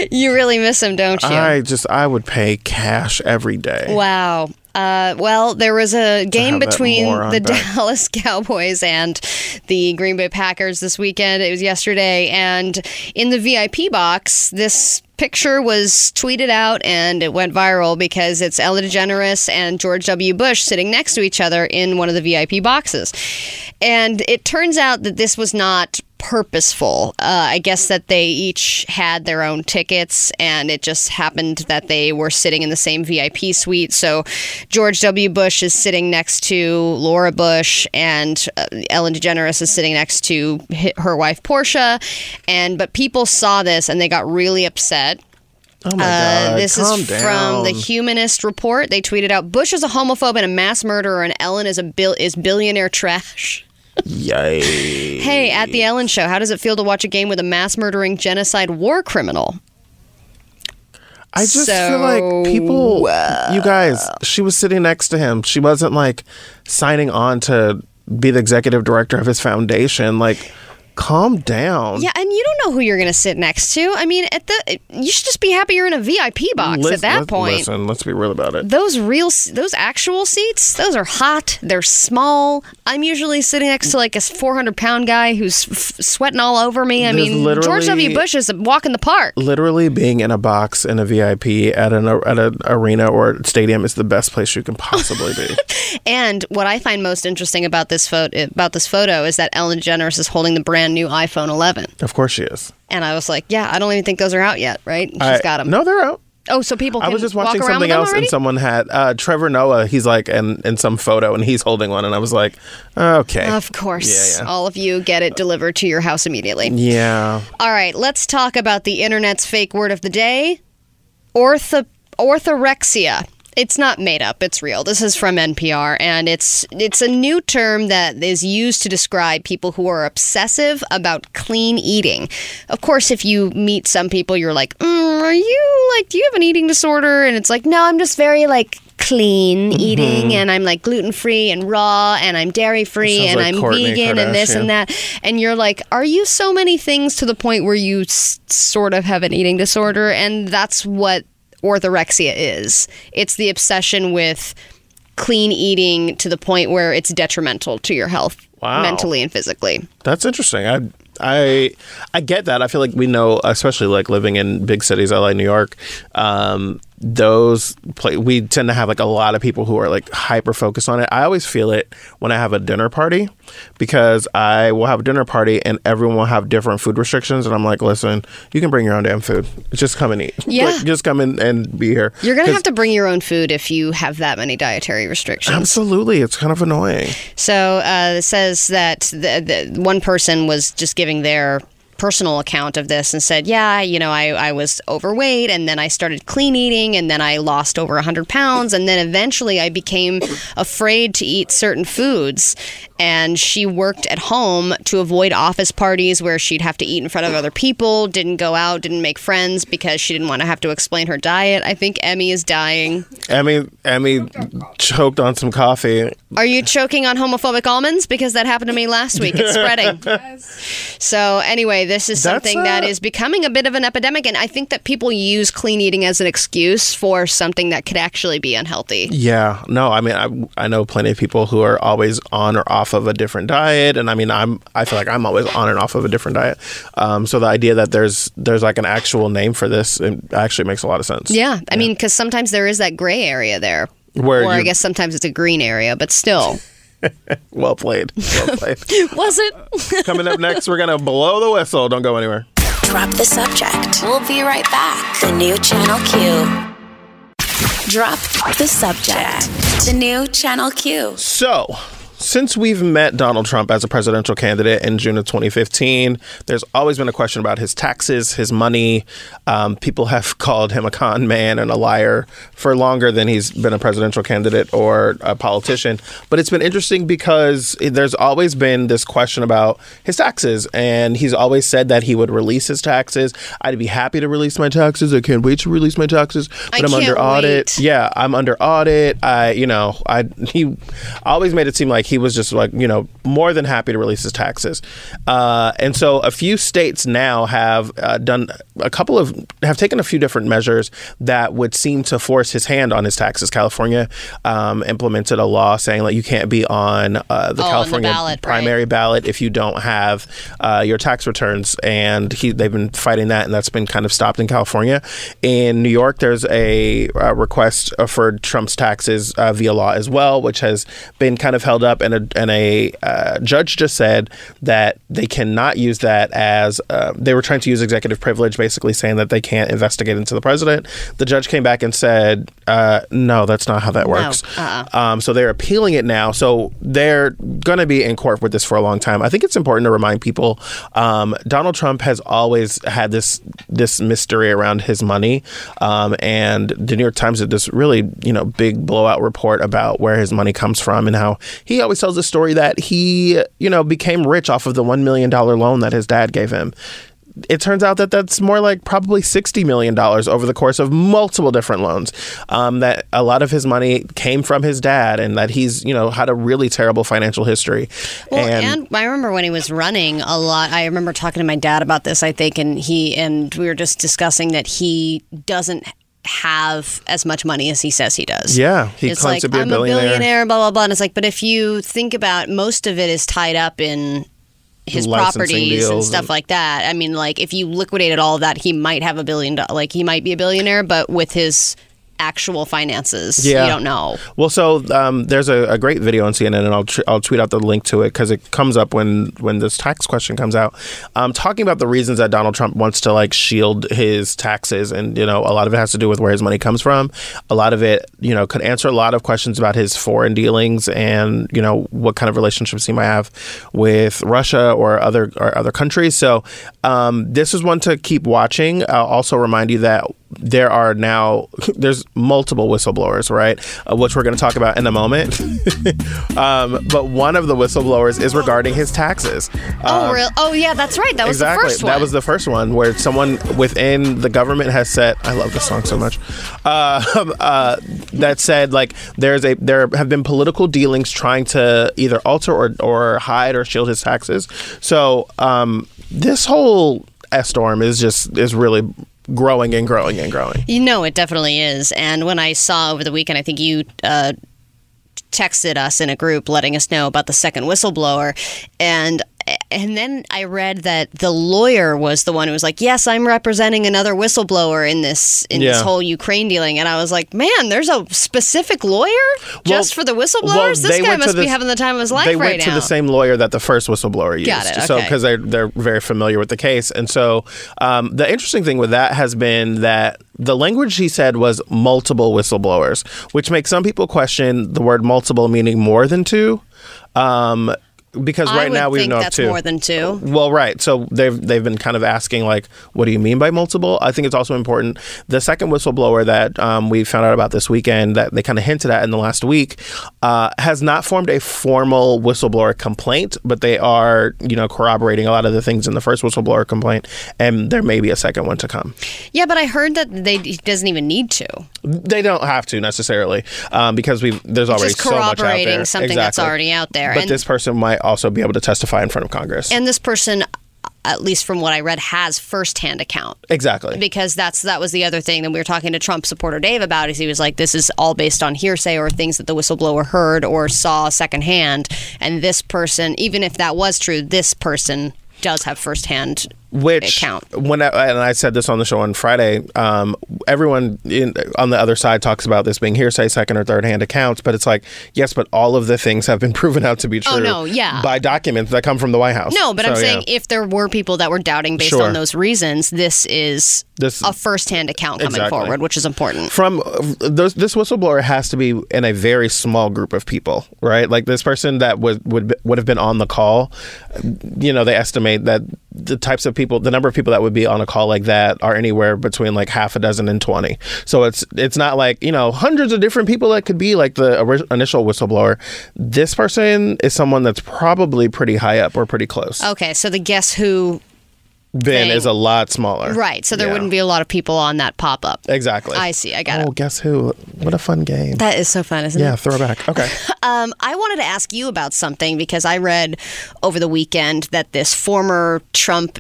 You really miss him, don't you? I just I would pay cash every day. Wow. Uh, well, there was a game between the back. [laughs] Dallas Cowboys and the Green Bay Packers this weekend. It was yesterday. And in the VIP box, this picture was tweeted out and it went viral because it's Ellen DeGeneres and George W. Bush sitting next to each other in one of the VIP boxes. And it turns out that this was not purposeful. Uh, I guess that they each had their own tickets, and it just happened that they were sitting in the same VIP suite. So George W. Bush is sitting next to Laura Bush, and uh, Ellen DeGeneres is sitting next to her wife Portia. And but people saw this and they got really upset. Oh my Uh, god! this calm is down. from the Humanist Report. They tweeted out: "Bush is a homophobe and a mass murderer, and Ellen is a bill is billionaire trash." Yay! Hey, at the Ellen Show, how does it feel to watch a game with a mass murdering genocide war criminal? I just So, feel like people, you uh, guys, she was sitting next to him. She wasn't like signing on to be the executive director of his foundation. Like, calm down. Yeah, and you don't know who you're going to sit next to. I mean, at the you should just be happy you're in a VIP box Lis- at that point. Listen, let's be real about it. Those real, those actual seats, those are hot. They're small. I'm usually sitting next to like a 400 pound guy who's f- sweating all over me. I There's mean, George W. Bush is a walk in the park. Literally being in a box in a VIP at an at an arena or stadium is the best place you can possibly be. [laughs] And what I find most interesting about this photo, about this photo, is that Ellen DeGeneres is holding the brand new iPhone 11. of course she is. And I was like, yeah, I don't even think those are out yet, right? She's I- got them. No, they're out. Oh, so people. Can I was just watching something else, already? and someone had uh, Trevor Noah. He's like in in some photo, and he's holding one, and I was like, okay, Of course, Yeah, yeah. all of you get it delivered to your house immediately. yeah. All right, let's talk about the internet's fake word of the day: ortho orthorexia. It's not made up; it's real. This is from NPR, and it's it's a new term that is used to describe people who are obsessive about clean eating. Of course, if you meet some people, you're like, mm, "Are you like? Do you have an eating disorder?" And it's like, "No, I'm just very like." clean eating and I'm like gluten free and raw and I'm dairy free and like I'm Kourtney vegan and this and that. And you're like, are you so many things to the point where you s- sort of have an eating disorder? And that's what orthorexia is. It's the obsession with clean eating to the point where it's detrimental to your health Wow. mentally and physically. That's interesting. I I I get that. I feel like we know, especially like living in big cities, LA, New York. Um, those play, we tend to have like a lot of people who are like hyper focused on it. I always feel it when I have a dinner party because I will have a dinner party and everyone will have different food restrictions, and I'm like, listen, you can bring your own damn food. Just come and eat. Yeah. Like, just come in and be here. You're going to have to bring your own food if you have that many dietary restrictions. Absolutely, it's kind of annoying. So uh, it says that the, the one person was just giving their personal account of this and said, "Yeah, you know, I, I was overweight, and then I started clean eating, and then I lost over hundred pounds, and then eventually I became afraid to eat certain foods." And she worked at home to avoid office parties where she'd have to eat in front of other people. Didn't go out, didn't make friends because she didn't want to have to explain her diet. I think Emmy is dying. Emmy Emmy choked on some coffee. Are you choking on homophobic almonds? Because that happened to me last week. It's spreading. [laughs] So anyway, this is something that uh, is becoming a bit of an epidemic, and I think that people use clean eating as an excuse for something that could actually be unhealthy. Yeah, no, I mean, I, I know plenty of people who are always on or off of a different diet, and I mean, I'm I feel like I'm always on and off of a different diet. Um, so the idea that there's there's like an actual name for this it actually makes a lot of sense. Yeah, I mean, because sometimes there is that gray area there, Where or I guess sometimes it's a green area, but still. [laughs] Well played. [laughs] Well played. Was it? [laughs] Coming up next, we're gonna blow the whistle. Don't go anywhere. Drop the subject. We'll be right back. The new Channel Q. Drop the subject. The new Channel Q. So, since we've met Donald Trump as a presidential candidate in June of 2015, there's always been a question about his taxes, his money. Um, people have [laughs] called him a con man and a liar for longer than he's been a presidential candidate or a politician. But it's been interesting because there's always been this question about his taxes, and he's always said that he would release his taxes. I'd be happy to release my taxes. I can't wait to release my taxes, but I am under audit. wait. Yeah, I'm under audit. I, you know, I he always made it seem like he was just like, you know, more than happy to release his taxes. Uh, and so a few states now have uh, done a couple of have taken a few different measures that would seem to force his hand on his taxes. California um, implemented a law saying like you can't be on uh, the Oh, on the California ballot, right. primary ballot if you don't have uh, your tax returns, and he they've been fighting that, and that's been kind of stopped in California. In New York, there's a uh, request uh, for Trump's taxes uh, via law as well, which has been kind of held up, and a, and a uh, judge just said that they cannot use that as uh, they were trying to use executive privilege, basically saying that they can't investigate into the president. The judge came back and said, uh, "No, that's not how that works." uh-uh. Um, so they're appealing it now. So they're going to be in court with this for a long time. I think it's important to remind people um, Donald Trump has always had this this mystery around his money, um, and the New York Times did this really you know big blowout report about where his money comes from and how he always tells the story that he you know became rich off of the one million dollar loan that his dad gave him it turns out that that's more like probably $60 million over the course of multiple different loans. Um, that a lot of his money came from his dad and that he's, you know, had a really terrible financial history. Well, and, I remember when he was running a lot. I remember talking to my dad about this. I think, and he and we were just discussing that he doesn't have as much money as he says he does. Yeah, he it's claims like to be a I'm billionaire." a billionaire, blah blah blah. And it's like, but if you think about most of it is tied up in his properties and stuff and- like that. I mean, like if you liquidated all of that, he might have a billion. do- Like he might be a billionaire, but with his actual finances, Yeah. you don't know. Well, so um, there's a, a great video on CNN, and I'll tr- I'll tweet out the link to it because it comes up when when this tax question comes out, um, talking about the reasons that Donald Trump wants to like shield his taxes, and you know a lot of it has to do with where his money comes from. A lot of it, you know, could answer a lot of questions about his foreign dealings and you know what kind of relationships he might have with Russia or other or other countries. So um, this is one to keep watching. I'll also remind you that there are now [laughs] there's multiple whistleblowers, right? Uh, which we're going to talk about in a moment. [laughs] um, but one of the whistleblowers is regarding his taxes. oh, Um, real? Oh, yeah, that's right. That was exactly. the first one. That was the first one where someone within the government has said, "I love this song so much," uh, [laughs] uh, that said like there's a there have been political dealings trying to either alter or or hide or shield his taxes. So um, this whole S storm is just is really growing and growing and growing. You know, it definitely is. And when I saw over the weekend, I think you uh, texted us in a group letting us know about the second whistleblower, and and then I read that the lawyer was the one who was like, "Yes, I'm representing another whistleblower in this in this whole Ukraine dealing," and I was like, "Man, there's a specific lawyer just for the whistleblowers. well, this guy must be having the time of his life they right went now." to the same lawyer that the first whistleblower used. Got it, So because they're they're very familiar with the case, and so um, the interesting thing with that has been that the language he said was multiple whistleblowers, which makes some people question the word multiple meaning more than two. Um, because I right now we know that's two. more than two. Well, right. So they've they've been kind of asking like, what do you mean by multiple? I think it's also important. The second whistleblower that um, we found out about this weekend that they kind of hinted at in the last week uh, has not formed a formal whistleblower complaint, but they are you know corroborating a lot of the things in the first whistleblower complaint, and there may be a second one to come. Yeah, but I heard that they he doesn't even need to. They don't have to necessarily um, because we there's already just so much out corroborating there. something that's Exactly. already out there. But And- this person might also be able to testify in front of Congress. And this person, at least from what I read, has firsthand account. exactly. because that's that was the other thing that we were talking to Trump supporter Dave about is he was like this is all based on hearsay or things that the whistleblower heard or saw secondhand and this person even if that was true this person does have firsthand which account. when I, and I said this on the show on Friday, um, everyone in, on the other side talks about this being hearsay, second or third hand accounts, but it's like yes, but all of the things have been [laughs] proven out to be true. Oh, no, yeah. by documents that come from the White House. No, but I'm saying yeah. if there were people that were doubting based Sure. on those reasons, this is This- a firsthand account coming Exactly. forward, which is important. from those, this whistleblower has to be in a very small group of people, right? Like this person that would would would have been on the call. You know, they estimate that the types of people, the number of people that would be on a call like that, are anywhere between like half a dozen and twenty. So it's it's not like you know hundreds of different people that could be like the ori- initial whistleblower. This person is someone that's probably pretty high up or pretty close. Okay, so the guess who Then thing. is a lot smaller. right, so there Yeah. wouldn't be a lot of people on that pop up. Exactly. I see, I got Oh, it. guess who? What a fun game. That is so fun, isn't it? yeah, throwback. Okay. [laughs] Um, I wanted to ask you about something because I read over the weekend that this former Trump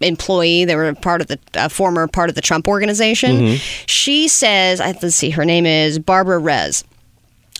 employee, they were part of the uh, former part of the Trump organization. She says, I let's see, her name is Barbara Res.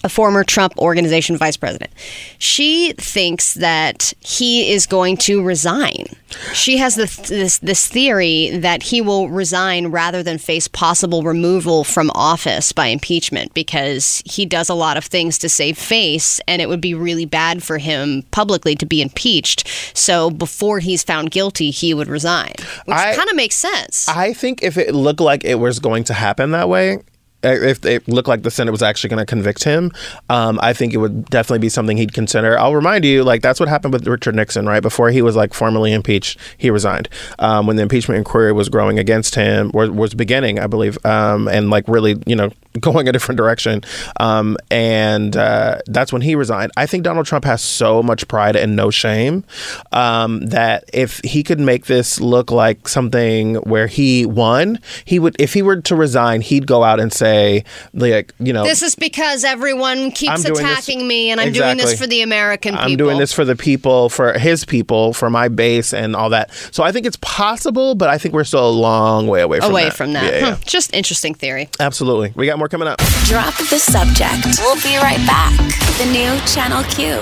A former Trump organization vice president. She thinks that he is going to resign. She has this, this this theory that he will resign rather than face possible removal from office by impeachment because he does a lot of things to save face and it would be really bad for him publicly to be impeached. So before he's found guilty, he would resign, which kind of makes sense. I think if it looked like it was going to happen that way, if it looked like the Senate was actually going to convict him, um, I think it would definitely be something he'd consider. I'll remind you, like that's what happened with Richard Nixon, right? Before he was like formally impeached, he resigned. Um, when the impeachment inquiry was growing against him, was, was beginning, I believe, um, and like really, you know, going a different direction. Um, and uh, that's when he resigned. I think Donald Trump has so much pride and no shame um, that if he could make this look like something where he won, he would. If he were to resign, he'd go out and say, like, you know, this is because everyone keeps doing this- attacking me and I'm doing this for the American people. I'm doing this for the people, for his people, for my base, and all that. So I think it's possible, but I think we're still a long way away from away that. from that. Yeah, yeah. Hmm, Just interesting theory. Absolutely. We got more coming up. Drop the subject. We'll be right back. The new Channel Q.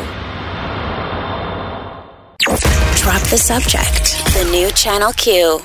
Drop the subject. The new Channel Q.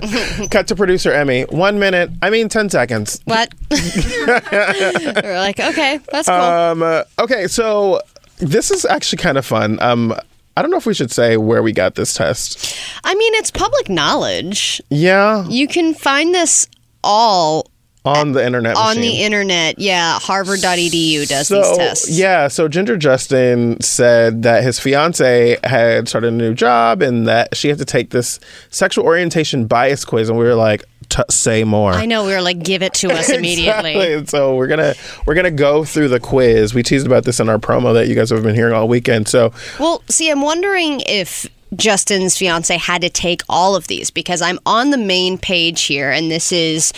[laughs] Cut to producer Emmy. One minute. I mean, ten seconds. What? [laughs] We're like, okay, that's cool. Um. uh, okay. So this is actually kind of fun. Um. I don't know if we should say where we got this test. I mean, it's public knowledge. Yeah. You can find this all on the internet. on machine. the internet. Yeah, harvard.edu does so, these tests. Yeah, so Ginger Justin said that his fiance had started a new job and that she had to take this sexual orientation bias quiz, and we were like, T- "Say more." I know we were like, give it to us [laughs] immediately. Exactly. So we're gonna we're gonna go through the quiz. We teased about this in our promo that you guys have been hearing all weekend. So Well, see, I'm wondering if Justin's fiance had to take all of these because I'm on the main page here, and this is.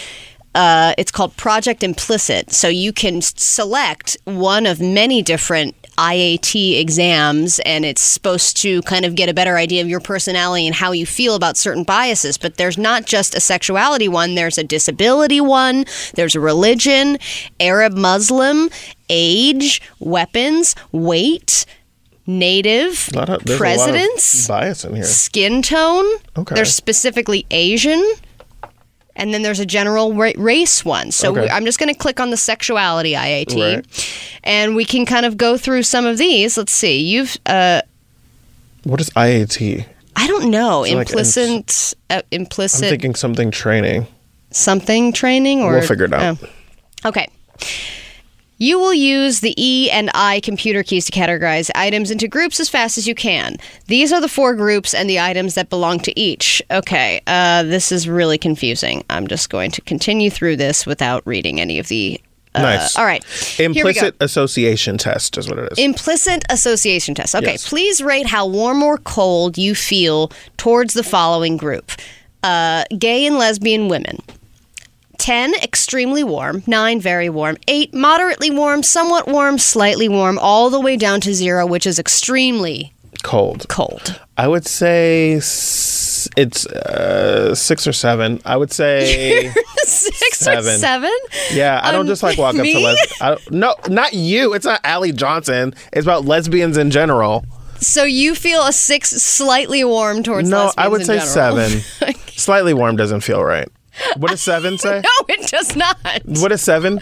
Uh, it's called Project Implicit. So you can select one of many different IAT exams, and it's supposed to kind of get a better idea of your personality and how you feel about certain biases. But there's not just a sexuality one, there's a disability one, there's a religion, Arab Muslim, age, weapons, weight, native, a lot of- there's a lot of presidents, bias in here. skin tone. Okay. There's specifically Asian. And then there's a general ra- race one. So Okay. we, I'm just going to click on the sexuality IAT, Right. and we can kind of go through some of these. Let's see. You've, uh, What is IAT? I don't know, So like implicit, uh, I'm implicit thinking something training. something training, or We'll figure it out. Oh. Okay. You will use the E and I computer keys to categorize items into groups as fast as you can. These are the four groups and the items that belong to each. Okay, uh, this is really confusing. I'm just going to continue through this without reading any of the. Uh, Nice. All right. Here we go. Implicit association test is what it is. Implicit association test. Okay, Yes. please rate how warm or cold you feel towards the following group uh, gay and lesbian women. 10, extremely warm. 9, very warm. 8, moderately warm. Somewhat warm. Slightly warm. All the way down to 0, which is extremely Cold. cold. I would say it's uh, six or seven. I would say. [laughs] 6 or Seven. Yeah, I don't just like walk up me? to lesbians. No, not you. It's not Allie Johnson. It's about lesbians in general. So you feel a 6 slightly warm towards no, I would say general. seven. [laughs] Slightly warm doesn't feel right. What does seven [laughs] say? No, does not. What is seven?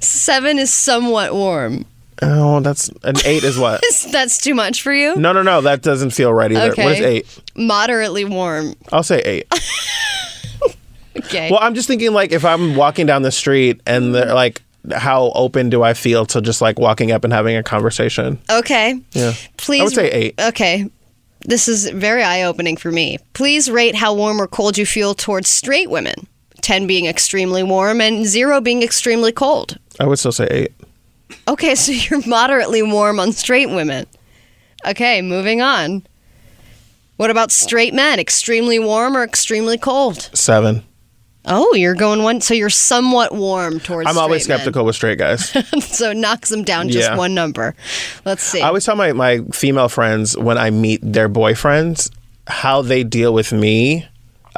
7 is somewhat warm. Oh, that's an eight is what? [laughs] That's too much for you? No, no, no. That doesn't feel right either. What is eight? Moderately warm. I'll say eight. [laughs] [laughs] Okay. Well, I'm just thinking like if I'm walking down the street and they're like, how open do I feel to just like walking up and having a conversation? okay. Yeah. Please. I would say eight. Okay. This is very eye opening for me. Please rate how warm or cold you feel towards straight women. 10 being extremely warm and 0 being extremely cold. I would still say eight. Okay, [laughs] so you're moderately warm on straight women. Okay, moving on. What about straight men? Extremely warm or extremely cold? Seven. Oh, you're going one. So you're somewhat warm towards. I'm always straight men. skeptical with straight guys. [laughs] so it knocks them down just Yeah. one number. Let's see. I always tell my, my female friends when I meet their boyfriends, how they deal with me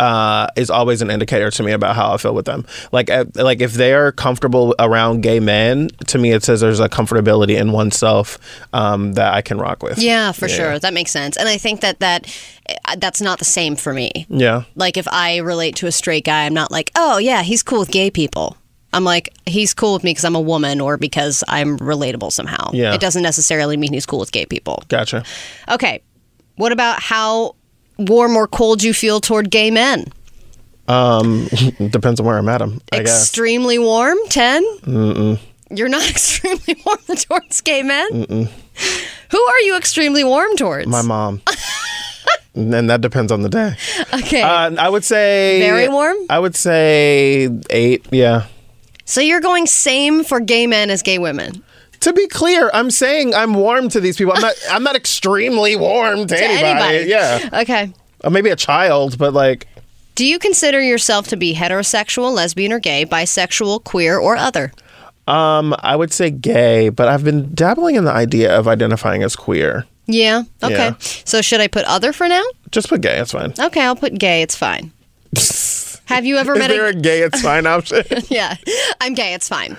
uh, is always an indicator to me about how I feel with them. Like, uh, like if they are comfortable around gay men, to me it says there's a comfortability in oneself um, that I can rock with. yeah, for sure. That makes sense. And I think that that uh, that's not the same for me. Yeah. Like if I relate to a straight guy, I'm not like, oh yeah, he's cool with gay people. I'm like, he's cool with me because I'm a woman or because I'm relatable somehow. Yeah. It doesn't necessarily mean he's cool with gay people. Gotcha. Okay. What about how warm or cold you feel toward gay men? Um, [laughs] depends on where I'm at them. I guess. Extremely warm, 10? Mm-mm. You're not [laughs] extremely warm towards gay men? Mm-mm. Who are you extremely warm towards? My mom. [laughs] and that depends on the day. Okay. Uh, I would say Very warm? I would say eight. Yeah. so you're going same for gay men as gay women? To be clear, I'm saying I'm warm to these people. I'm not. I'm not extremely warm to, To anybody. anybody. Yeah. Okay. Or maybe a child, but like Do you consider yourself to be heterosexual, lesbian, or gay, bisexual, queer, or other? um, I would say gay, but I've been dabbling in the idea of identifying as queer. Yeah. Okay. Yeah. So should I put other for now? Just put gay. It's fine. Okay, I'll put gay. It's fine. [laughs] Have you ever Is met there a a gay? It's fine option. [laughs] Yeah, I'm gay. It's fine.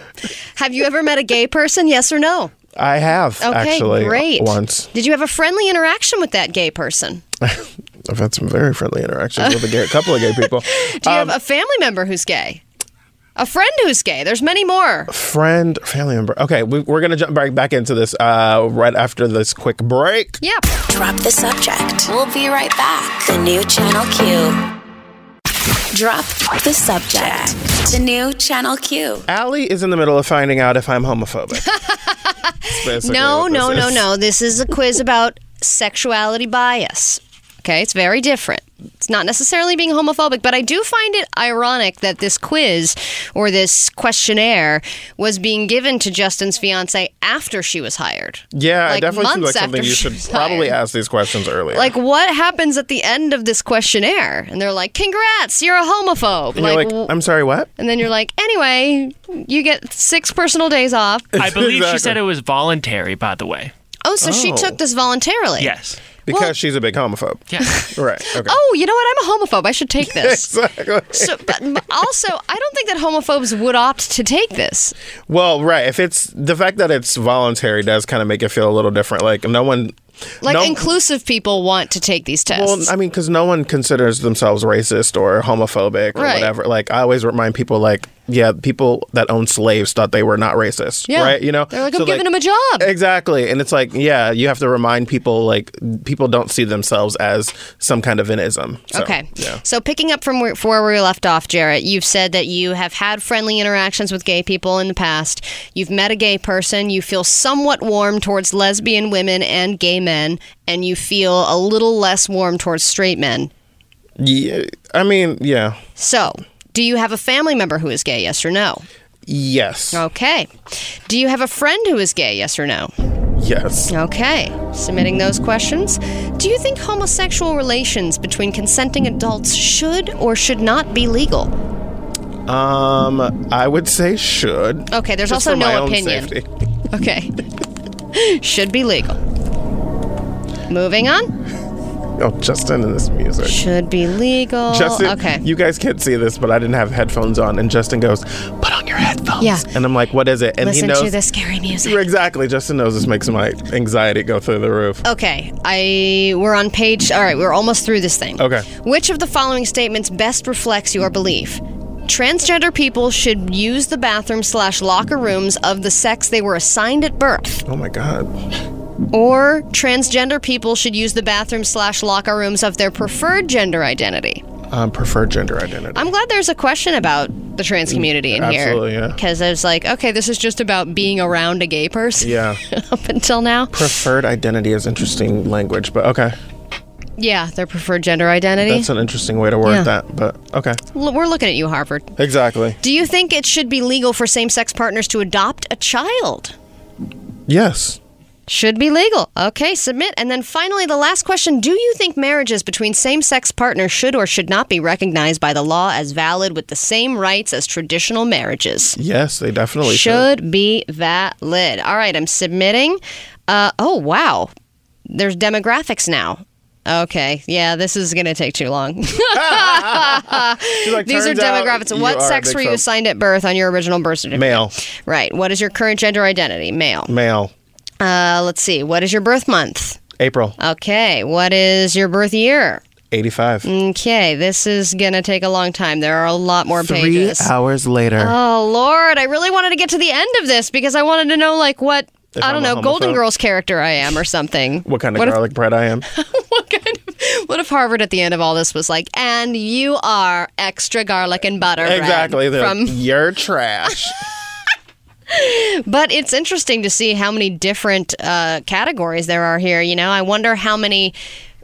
Have you ever met a gay person? Yes or no? I have Okay, actually great. once. Did you have a friendly interaction with that gay person? [laughs] I've had some very friendly interactions with a, gay, a couple of gay people. [laughs] Do you Um, have a family member who's gay? A friend who's gay? There's many more. friend, family member. Okay, we, we're gonna jump back back into this uh, right after this quick break. Yeah. Drop the subject. We'll be right back. The new Channel Q. Drop the subject. The new Channel Q. Allie is in the middle of finding out if I'm homophobic. [laughs] No, no, no, no. This is a quiz about sexuality bias. Okay, it's very different. It's not necessarily being homophobic, but I do find it ironic that this quiz or this questionnaire was being given to Justin's fiance after she was hired. Yeah, I Like, definitely seems like months something you should probably hired. ask these questions earlier. Like, what happens at the end of this questionnaire? And they're like, "Congrats, you're a homophobe." and you're like, w- I'm sorry, what? and then you're like, "Anyway, you get six personal days off." I believe Exactly. she said it was voluntary, by the way. Oh, so she Oh. took this voluntarily? Yes. Because Well- she's a big homophobe. Yeah. [laughs] Right. Okay. Oh, you know what? I'm a homophobe. I should take [laughs] this. Exactly. So, but but also, I don't think that homophobes would opt to take this. Well, right. If it's the fact that it's voluntary does kind of make it feel a little different. Like no one, Like no, inclusive people want to take these tests. Well, I mean, because no one considers themselves racist or homophobic or Right. whatever. Like I always remind people, like, yeah, people that owned slaves thought they were not racist, yeah, right? You know, they're like, So, I'm giving them a job. Exactly. And it's like, yeah, you have to remind people like people don't see themselves as some kind of an ism. So, okay. Yeah. So picking up from where, from where we left off, Jarrett, you've said that you have had friendly interactions with gay people in the past. You've met a gay person. You feel somewhat warm towards lesbian women and gay men, and you feel a little less warm towards straight men. Yeah. I mean, yeah. So, do you have a family member who is gay? Yes or no? Yes. Okay. Do you have a friend who is gay? Yes or no? Yes. Okay. Submitting those questions. Do you think homosexual relations between consenting adults should or should not be legal? Um, I would say should. Okay, there's also no opinion. safety. [laughs] Okay. should be legal. Moving on. Oh, Justin and this music. Should be legal. Justin, okay. you guys can't see this, but I didn't have headphones on, and Justin goes, "Put on your headphones." Yeah. and I'm like, "What is it?" And Listen he knows to the scary music. exactly. Justin knows this makes my anxiety go through the roof. Okay, I we're on page. All right, we're almost through this thing. Okay. Which of the following statements best reflects your belief? Transgender people should use the bathroom slash locker rooms of the sex they were assigned at birth, Oh my god. Or transgender people should use the bathroom slash locker rooms of their preferred gender identity. Um, preferred gender identity. I'm glad there's a question about the trans community in absolutely, here. yeah. Because I was like, okay, this is just about being around a gay person yeah. [laughs] up until now. Preferred identity is interesting language, but okay. Yeah, their preferred gender identity. That's an interesting way to word Yeah. that, but okay. L- We're looking at you, Harvard. Exactly. Do you think it should be legal for same sex partners to adopt a child? Yes. Should be legal. Okay, submit. And then finally, the last question Do you think marriages between same sex partners should or should not be recognized by the law as valid with the same rights as traditional marriages? Yes, they definitely should. Should be valid. All right, I'm submitting. Uh, oh, wow. There's demographics now. Okay, yeah, this is going to take too long. [laughs] These are demographics. What sex were you phobe." assigned at birth on your original birth certificate? Male. Right. What is your current gender identity? Male. Male. Uh, let's see. What is your birth month? April. Okay. What is your birth year? 85. Okay. This is going to take a long time. There are a lot more Three pages. hours later. Oh, Lord. I really wanted to get to the end of this because I wanted to know, like, what. If I don't I'm know, Golden? Girls character I am or something. what kind of what if- garlic bread I am? [laughs] what kind of what if Harvard at the end of all this was like, and you are extra garlic and butter bread exactly. They're from like, You're trash. [laughs] But it's interesting to see how many different uh, categories there are here. You know, I wonder how many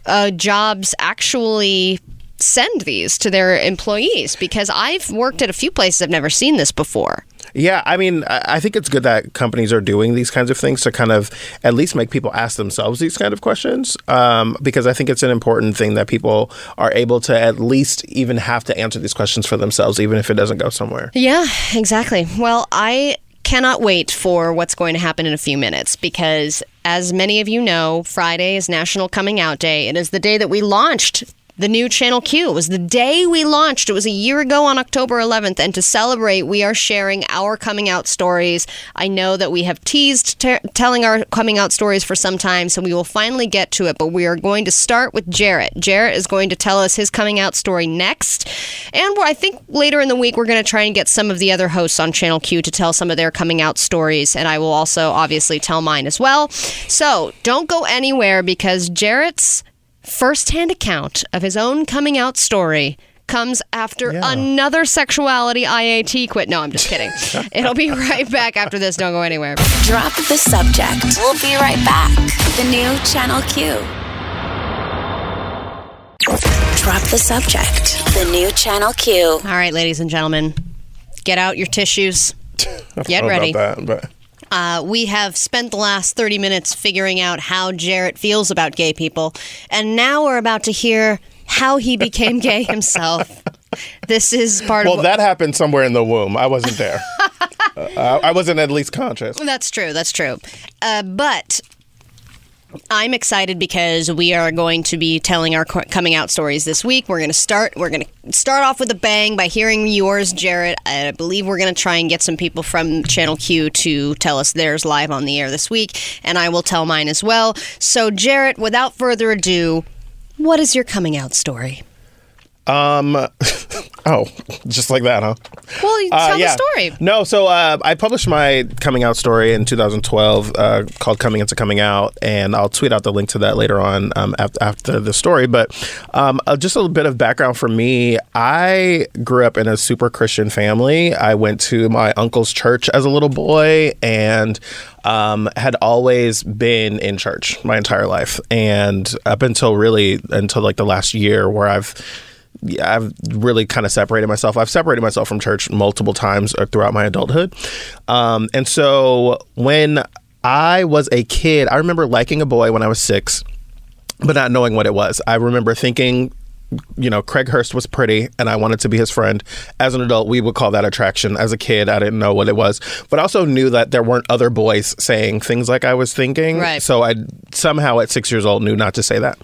uh, jobs actually send these to their employees because I've worked at a few places I've never seen this before. Yeah, I mean, I think it's good that companies are doing these kinds of things to kind of at least make people ask themselves these kind of questions, um, because I think it's an important thing that people are able to at least even have to answer these questions for themselves, even if it doesn't go somewhere. Yeah, exactly. Well, I cannot wait for what's going to happen in a few minutes because, as many of you know, Friday is National Coming Out Day. It is the day that we launched. The new Channel Q It was the day we launched. It was a year ago on October 11th. And to celebrate, we are sharing our coming out stories. I know that we have teased t- telling our coming out stories for some time, so we will finally get to it. But we are going to start with Jarrett. Jarrett is going to tell us his coming out story next. And I think later in the week, we're going to try and get some of the other hosts on Channel Q to tell some of their coming out stories. And I will also obviously tell mine as well. So don't go anywhere because Jarrett's firsthand account of his own coming out story comes after another sexuality IAT quit. No, I'm just kidding. [laughs] It'll be right back after this. Don't go anywhere. Drop the subject. We'll be right back. The new Channel Q. Drop the subject. The new Channel Q. All right, ladies and gentlemen, get out your tissues. [laughs] Get ready. about that, but Uh, we have spent the last 30 minutes figuring out how Jarrett feels about gay people, and now we're about to hear how he became gay [laughs] himself. This is part well, of. that happened somewhere in the womb. I wasn't there. [laughs] uh, I wasn't at least conscious. That's true. That's true. Uh, but I'm excited because we are going to be telling our coming out stories this week. We're going to start. We're going to start off with a bang by hearing yours, Jarrett. I believe we're going to try and get some people from Channel Q to tell us theirs live on the air this week, and I will tell mine as well. So, Jarrett, without further ado, what is your coming out story? Um, [laughs] oh, just like that, huh? Well, you Uh, tell yeah. the story. No, so uh, I published my coming out story in 2012 uh, called Coming Into Coming Out, and I'll tweet out the link to that later on um, after, after the story. But um, uh, just a little bit of background for me I grew up in a super Christian family. I went to my uncle's church as a little boy and um, had always been in church my entire life. And up until really, until like the last year where I've I've really kind of separated myself. I've separated myself from church multiple times uh, throughout my adulthood. Um, and so when I was a kid, I remember liking a boy when I was six, but not knowing what it was. I remember thinking, you know, Craig Hurst was pretty and I wanted to be his friend. As an adult, we would call that attraction. As a kid, I didn't know what it was, but I also knew that there weren't other boys saying things like I was thinking. Right. So I somehow at six years old knew not to say that.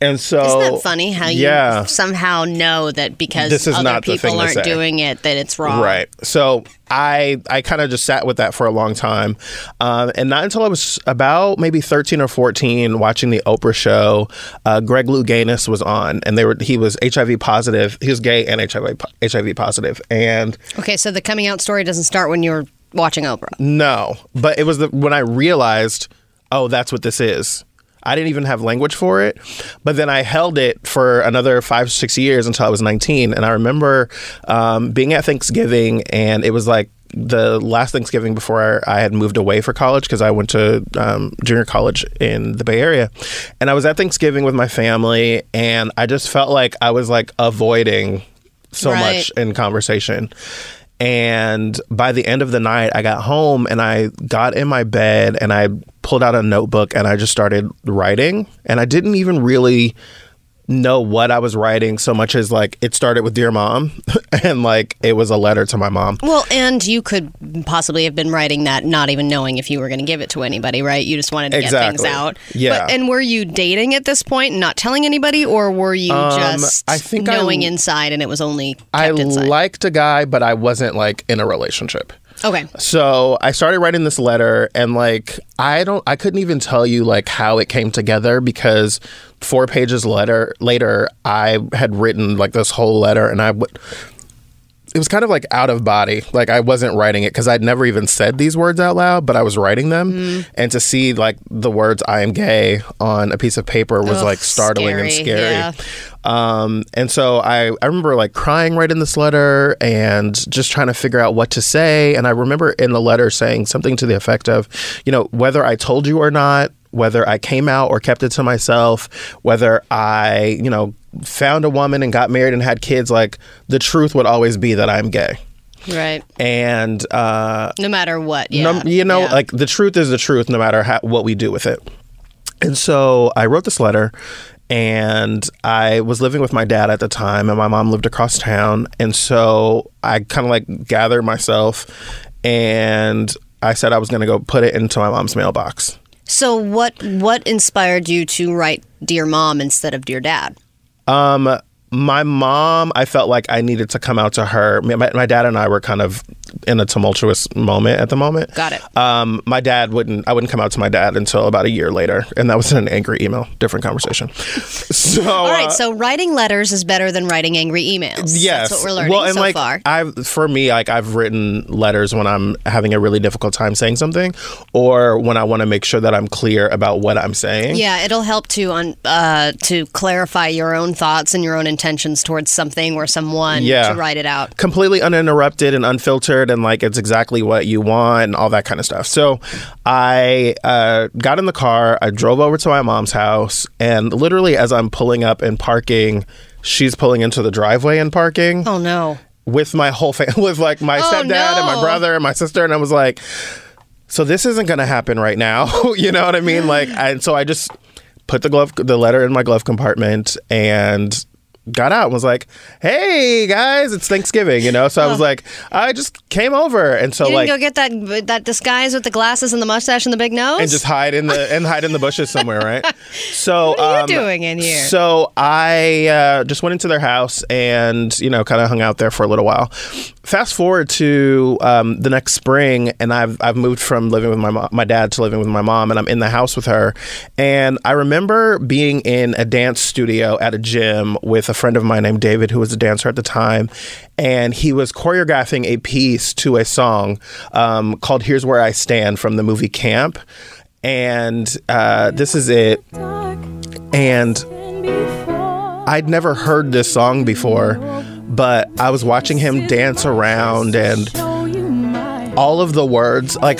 And so. Isn't that funny how you yeah. somehow know that because This is other not people aren't doing it that it's wrong? Right. So I I kind of just sat with that for a long time, um, and not until I was about maybe thirteen or fourteen, watching the Oprah show. Uh, Greg Louganis was on, and they were he was HIV positive. He was gay and HIV HIV positive, and Okay, so the coming out story doesn't start when you're watching Oprah. no, but it was the when I realized, oh, that's what this is. I didn't even have language for it, but then I held it for another five, six years until I was 19. And I remember um, being at Thanksgiving, and it was like the last Thanksgiving before I had moved away for college because I went to um, junior college in the Bay Area. And I was at Thanksgiving with my family, and I just felt like I was like avoiding so Right. much in conversation. And by the end of the night, I got home and I got in my bed and I pulled out a notebook and I just started writing. And I didn't even really know what I was writing so much as like it started with Dear Mom [laughs] and like it was a letter to my mom. Well, and you could possibly have been writing that not even knowing if you were going to give it to anybody, right? You just wanted to get things out. Yeah. But, and were you dating at this point and not telling anybody, or were you Um, just I think I- knowing inside and it was only kept I inside? liked a guy, but I wasn't like in a relationship. Okay. So I started writing this letter, and like I don't, I couldn't even tell you like how it came together because four pages later, later I had written like this whole letter, and I would. It was kind of like out of body. Like I wasn't writing it because I'd never even said these words out loud, but I was writing them. Mm. And to see like the words "I am gay" on a piece of paper was Ugh, like startling and scary, scary. yeah. Um, and so I, I remember like crying right in this letter and just trying to figure out what to say. And I remember in the letter saying something to the effect of, you know, whether I told you or not, whether I came out or kept it to myself, whether I, you know, found a woman and got married and had kids, like the truth would always be that I'm gay. Right. And, uh, No matter what. Yeah. no, you know, Yeah. like the truth is the truth, no matter how, what we do with it. And so I wrote this letter, and I was living with my dad at the time, and my mom lived across town. And so I kind of like gathered myself, and I said I was going to go put it into my mom's mailbox. So what what inspired you to write Dear Mom instead of Dear Dad? Um, my mom, I felt like I needed to come out to her. My, my dad and I were kind of in a tumultuous moment at the moment. Got it. Um, my dad wouldn't. I wouldn't come out to my dad until about a year later, and that was in an angry email. Different conversation. [laughs] So All right, uh, so writing letters is better than writing angry emails. Yes, That's what we're learning well, and so like, far. I've for me, like I've written letters when I'm having a really difficult time saying something, or when I want to make sure that I'm clear about what I'm saying. Yeah, it'll help to on uh, to clarify your own thoughts and your own intentions towards something or someone Yeah. to write it out. completely uninterrupted and unfiltered and like it's exactly what you want and all that kind of stuff. So i uh, got in the car i drove over to my mom's house and literally as i'm pulling up and parking she's pulling into the driveway and parking. Oh no. with my whole family [laughs] with like my Oh, stepdad and my brother and my sister and i was like so this isn't gonna happen right now. [laughs] You know what i mean? Like and so i just put the glove the letter in my glove compartment and got out and was like hey guys it's thanksgiving you know so i was like i just came over and so like go get that that disguise with the glasses and the mustache and the big nose? and just hide in the and hide in the bushes somewhere, right? [laughs] So What are you um, doing in here? So I uh, just went into their house and you know kind of hung out there for a little while. Fast forward to um, the next spring, and I've I've moved from living with my mom, my dad to living with my mom, and I'm in the house with her. And I remember being in a dance studio at a gym with a friend of mine named David, who was a dancer at the time, and he was choreographing a piece to a song um, called "Here's Where I Stand" from the movie Camp. And uh, this is it. And I'd never heard this song before, but I was watching him dance around and all of the words. Like,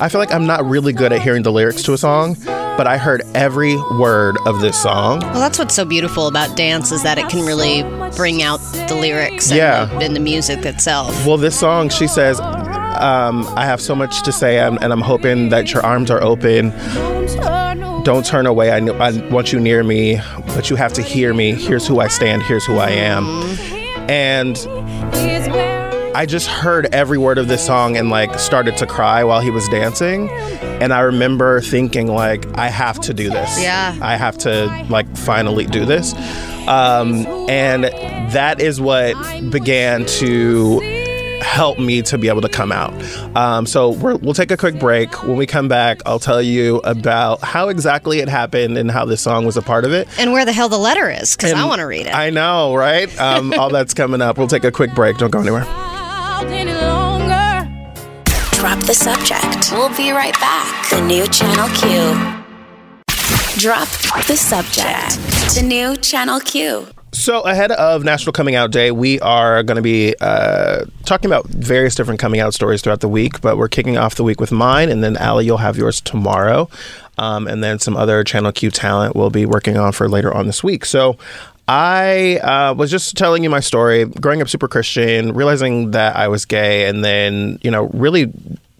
I feel like I'm not really good at hearing the lyrics to a song, but I heard every word of this song. Well, that's what's so beautiful about dance is that it can really bring out the lyrics and, Yeah. the, and the music itself. Well, this song, she says, um, I have so much to say, and and I'm hoping that your arms are open. Don't turn away. I, I want you near me, but you have to hear me. Here's who I stand. Here's who I am. And I just heard every word of this song and like started to cry while he was dancing. And I remember thinking like, I have to do this. Yeah. I have to like finally do this. Um, and that is what began to help me to be able to come out. Um, so we're, we'll take a quick break. When we come back, I'll tell you about how exactly it happened and how this song was a part of it. And where the hell the letter is, because I want to read it. I know, right? Um, all that's coming up. We'll take a quick break. Don't go anywhere. Drop the subject. We'll be right back. The new Channel Q. Drop the subject. The new Channel Q. So, ahead of National Coming Out Day, we are going to be uh, talking about various different coming out stories throughout the week, but we're kicking off the week with mine, and then Allie, you'll have yours tomorrow. Um, and then some other Channel Q talent we'll be working on for later on this week. So, I uh, was just telling you my story, growing up super Christian, realizing that I was gay, and then, you know, really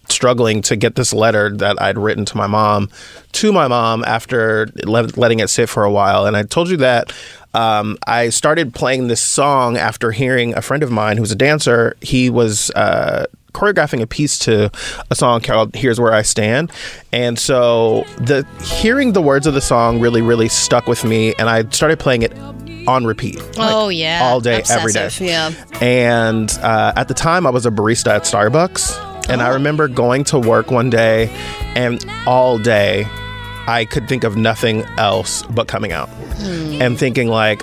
struggling to get this letter that I'd written to my mom to my mom after le- letting it sit for a while. And I told you that um, I started playing this song after hearing a friend of mine who's a dancer. He was. Uh, choreographing a piece to a song called here's where i stand and so the hearing the words of the song really really stuck with me and i started playing it on repeat like, oh, yeah. all day every day Yeah. and uh, at the time, I was a barista at Starbucks. And I remember going to work one day, and all day, I could think of nothing else but coming out and thinking, like,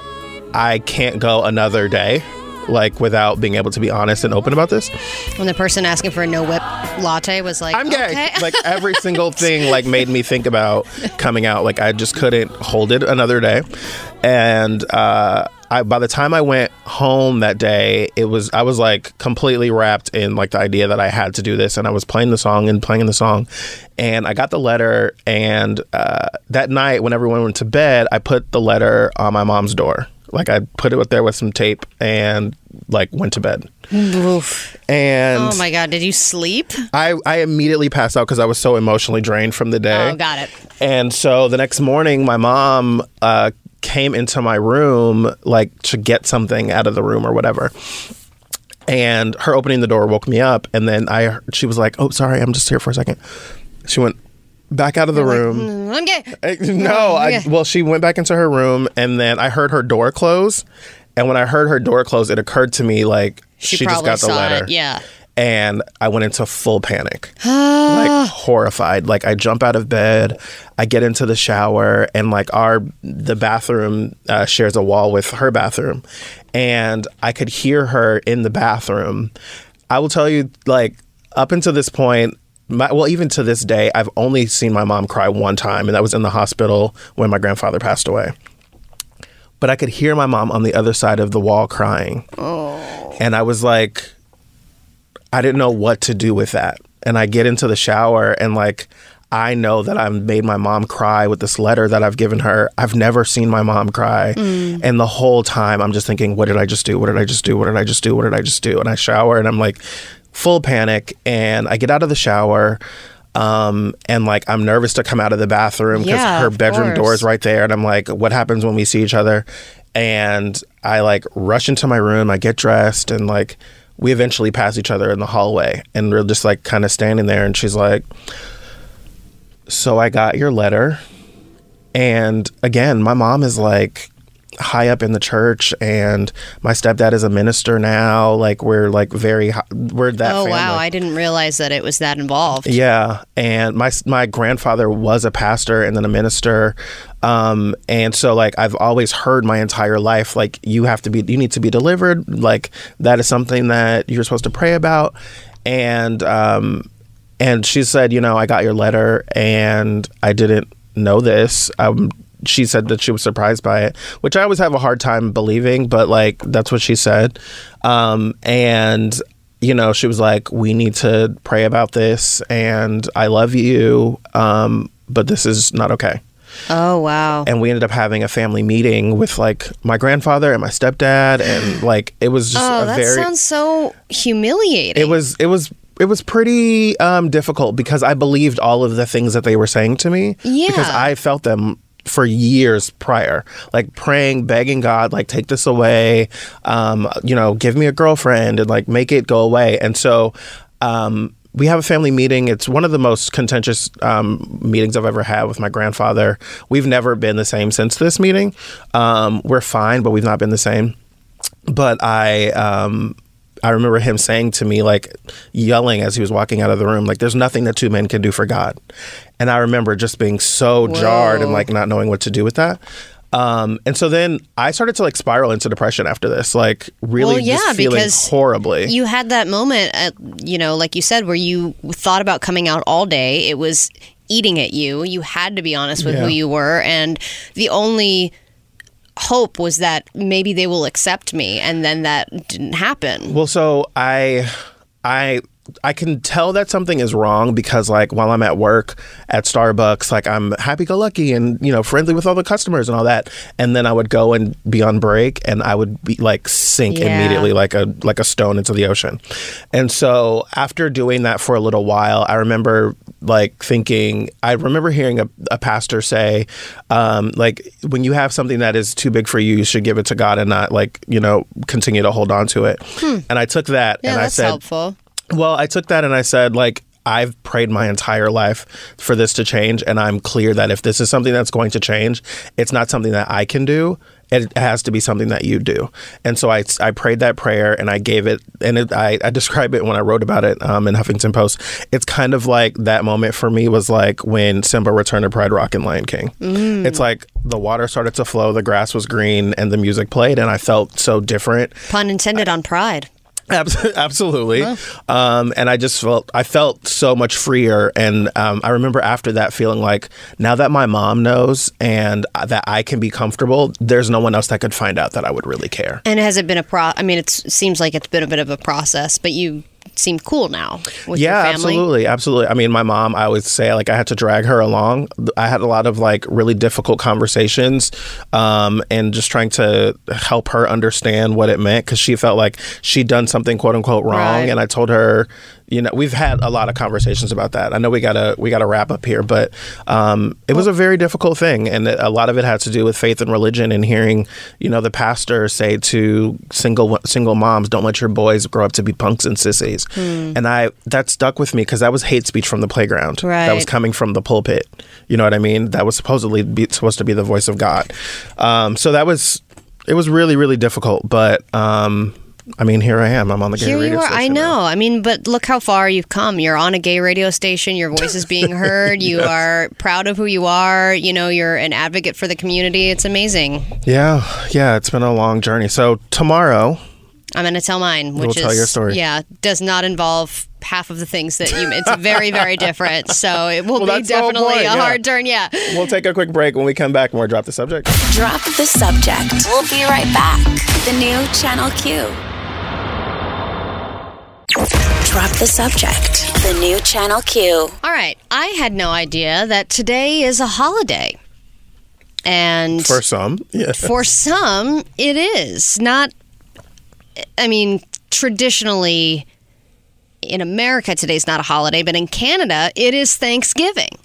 I can't go another day. Like without being able to be honest and open about this, When the person asking for a no whip latte was like, I'm gay. okay. like [laughs] every single thing, like made me think about coming out. Like I just couldn't hold it another day, and uh, I by the time I went home that day, it was I was like completely wrapped in like the idea that I had to do this, and I was playing the song and playing the song, and I got the letter, and uh, that night when everyone went to bed, I put the letter on my mom's door. Like I put it up there with some tape and like went to bed. Oof. And Oh my God, did you sleep? I, I immediately passed out because I was so emotionally drained from the day. Oh, got it. And so the next morning, my mom uh, came into my room like to get something out of the room or whatever. And her opening the door woke me up. And then I, she was like, "Oh, sorry, I'm just here for a second. She went back out of the room. Mm, I'm gay. Eh, No, I, well, she went back into her room, and then I heard her door close. And when I heard her door close, it occurred to me like She she, just got the letter. it, yeah. and I went into full panic. [gasps] like horrified. Like I jump out of bed, I get into the shower, and like our the bathroom uh, shares a wall with her bathroom, and I could hear her in the bathroom. I will tell you, like up until this point. My, well, even to this day, I've only seen my mom cry one time, and that was in the hospital when my grandfather passed away. But I could hear my mom on the other side of the wall crying. Oh. And I was like, I didn't know what to do with that. And I get into the shower and like I know that I've made my mom cry with this letter that I've given her. I've never seen my mom cry. Mm. And the whole time I'm just thinking, what did I just do? What did I just do? What did I just do? What did I just do? And I shower and I'm like full panic and I get out of the shower. Um, and like I'm nervous to come out of the bathroom because Yeah, her bedroom door is right there. And I'm like, what happens when we see each other? And I like rush into my room, I get dressed, and like we eventually pass each other in the hallway. And we're just like kind of standing there. And she's like, So I got your letter. And again, my mom is like high up in the church, and my stepdad is a minister now. Like we're like very, hi- we're that oh family. wow, I didn't realize that it was that involved. Yeah, and my my grandfather was a pastor and then a minister, um, and so like I've always heard my entire life like you have to be you need to be delivered like that is something that you're supposed to pray about, and um, and she said you know I got your letter and I didn't know this. Um, she said that she was surprised by it, which I always have a hard time believing, but like that's what she said. Um, and you know, she was like, "We need to pray about this, and I love you, um, but this is not okay." Oh wow. And we ended up having a family meeting with like my grandfather and my stepdad, and [gasps] like it was just Oh, a that very. sounds so humiliating. it was it was it was pretty um, difficult because I believed all of the things that they were saying to me. Yeah. Because I felt them for years prior, like praying, begging God, like take this away, um, you know, give me a girlfriend and like make it go away. And so. Um, we have a family meeting. It's one of the most contentious um, meetings I've ever had with my grandfather. We've never been the same since this meeting. Um, we're fine, but we've not been the same but I um I remember him saying to me like yelling as he was walking out of the room like there's nothing that two men can do for God. And I remember just being so jarred and like not knowing what to do with that. Um, and so then I started to like spiral into depression after this, like really well, yeah, just feeling because horribly. You had that moment, at, you know, like you said, where you thought about coming out all day. It was eating at you. You had to be honest with Yeah. who you were, and the only hope was that maybe they will accept me, and then that didn't happen. Well, so I, I, I can tell that something is wrong because, like, while I'm at work at Starbucks, like I'm happy-go-lucky and you know friendly with all the customers and all that, and then I would go and be on break, and I would be like sink Yeah. immediately like a like a stone into the ocean. And so after doing that for a little while, I remember like thinking, I remember hearing a, a pastor say, um, like, when you have something that is too big for you, you should give it to God and not like you know continue to hold on to it. And I took that Hmm. Yeah, and I said, helpful. Well, I took that and I said, like, I've prayed my entire life for this to change, and I'm clear that if this is something that's going to change, it's not something that I can do. It has to be something that you do. And so I, I prayed that prayer and I gave it, and it, I, I describe it when I wrote about it um, in Huffington Post. It's kind of like that moment for me was like when Simba returned to Pride Rock and Lion King. It's like the water started to flow, the grass was green, and the music played, and I felt so different. Pun intended on pride. Abs- [laughs] Absolutely. Um, and I just felt I felt so much freer. And um, I remember after that feeling like now that my mom knows and that I can be comfortable, there's no one else that could find out that I would really care. And has it been a pro? I mean, it's, it seems like it's been a bit of a process, but you seem cool now with yeah, absolutely, absolutely. I mean, my mom, I always say like I had to drag her along. I had a lot of like really difficult conversations, um, and just trying to help her understand what it meant because she felt like she'd done something quote unquote wrong, Right. and I told her, you know, we've had a lot of conversations about that. I know we gotta we gotta wrap up here, but um, it was a very difficult thing, and a lot of it had to do with faith and religion, and hearing, you know, the pastor say to single single moms, "Don't let your boys grow up to be punks and sissies," and I that stuck with me because that was hate speech from the playground. That was coming from the pulpit. You know what I mean? That was supposedly be, supposed to be the voice of God. Um, so that was it was really really difficult, but. Um, I mean, here I am. I'm on the gay radio. Here radio you are. I know. now. I mean, but look how far you've come. You're on a gay radio station. Your voice is being [laughs] heard. You are proud of who you are. You know, you're an advocate for the community. It's amazing. Yeah, yeah. It's been a long journey. So tomorrow, I'm going to tell mine, We'll which tell is your story. yeah, does not involve half of the things that you. It's very, very [laughs] different. So it will Well, be that's the whole definitely point, a yeah. hard turn. Yeah. we'll take a quick break. When we come back, more drop the subject. Drop the subject. We'll be right back. The new Channel Q. Drop the subject. The new Channel Q. All right. I had no idea that today is a holiday. And For some, yeah. for some, it is. Not, I mean, traditionally in America, today's not a holiday, but in Canada, it is Thanksgiving.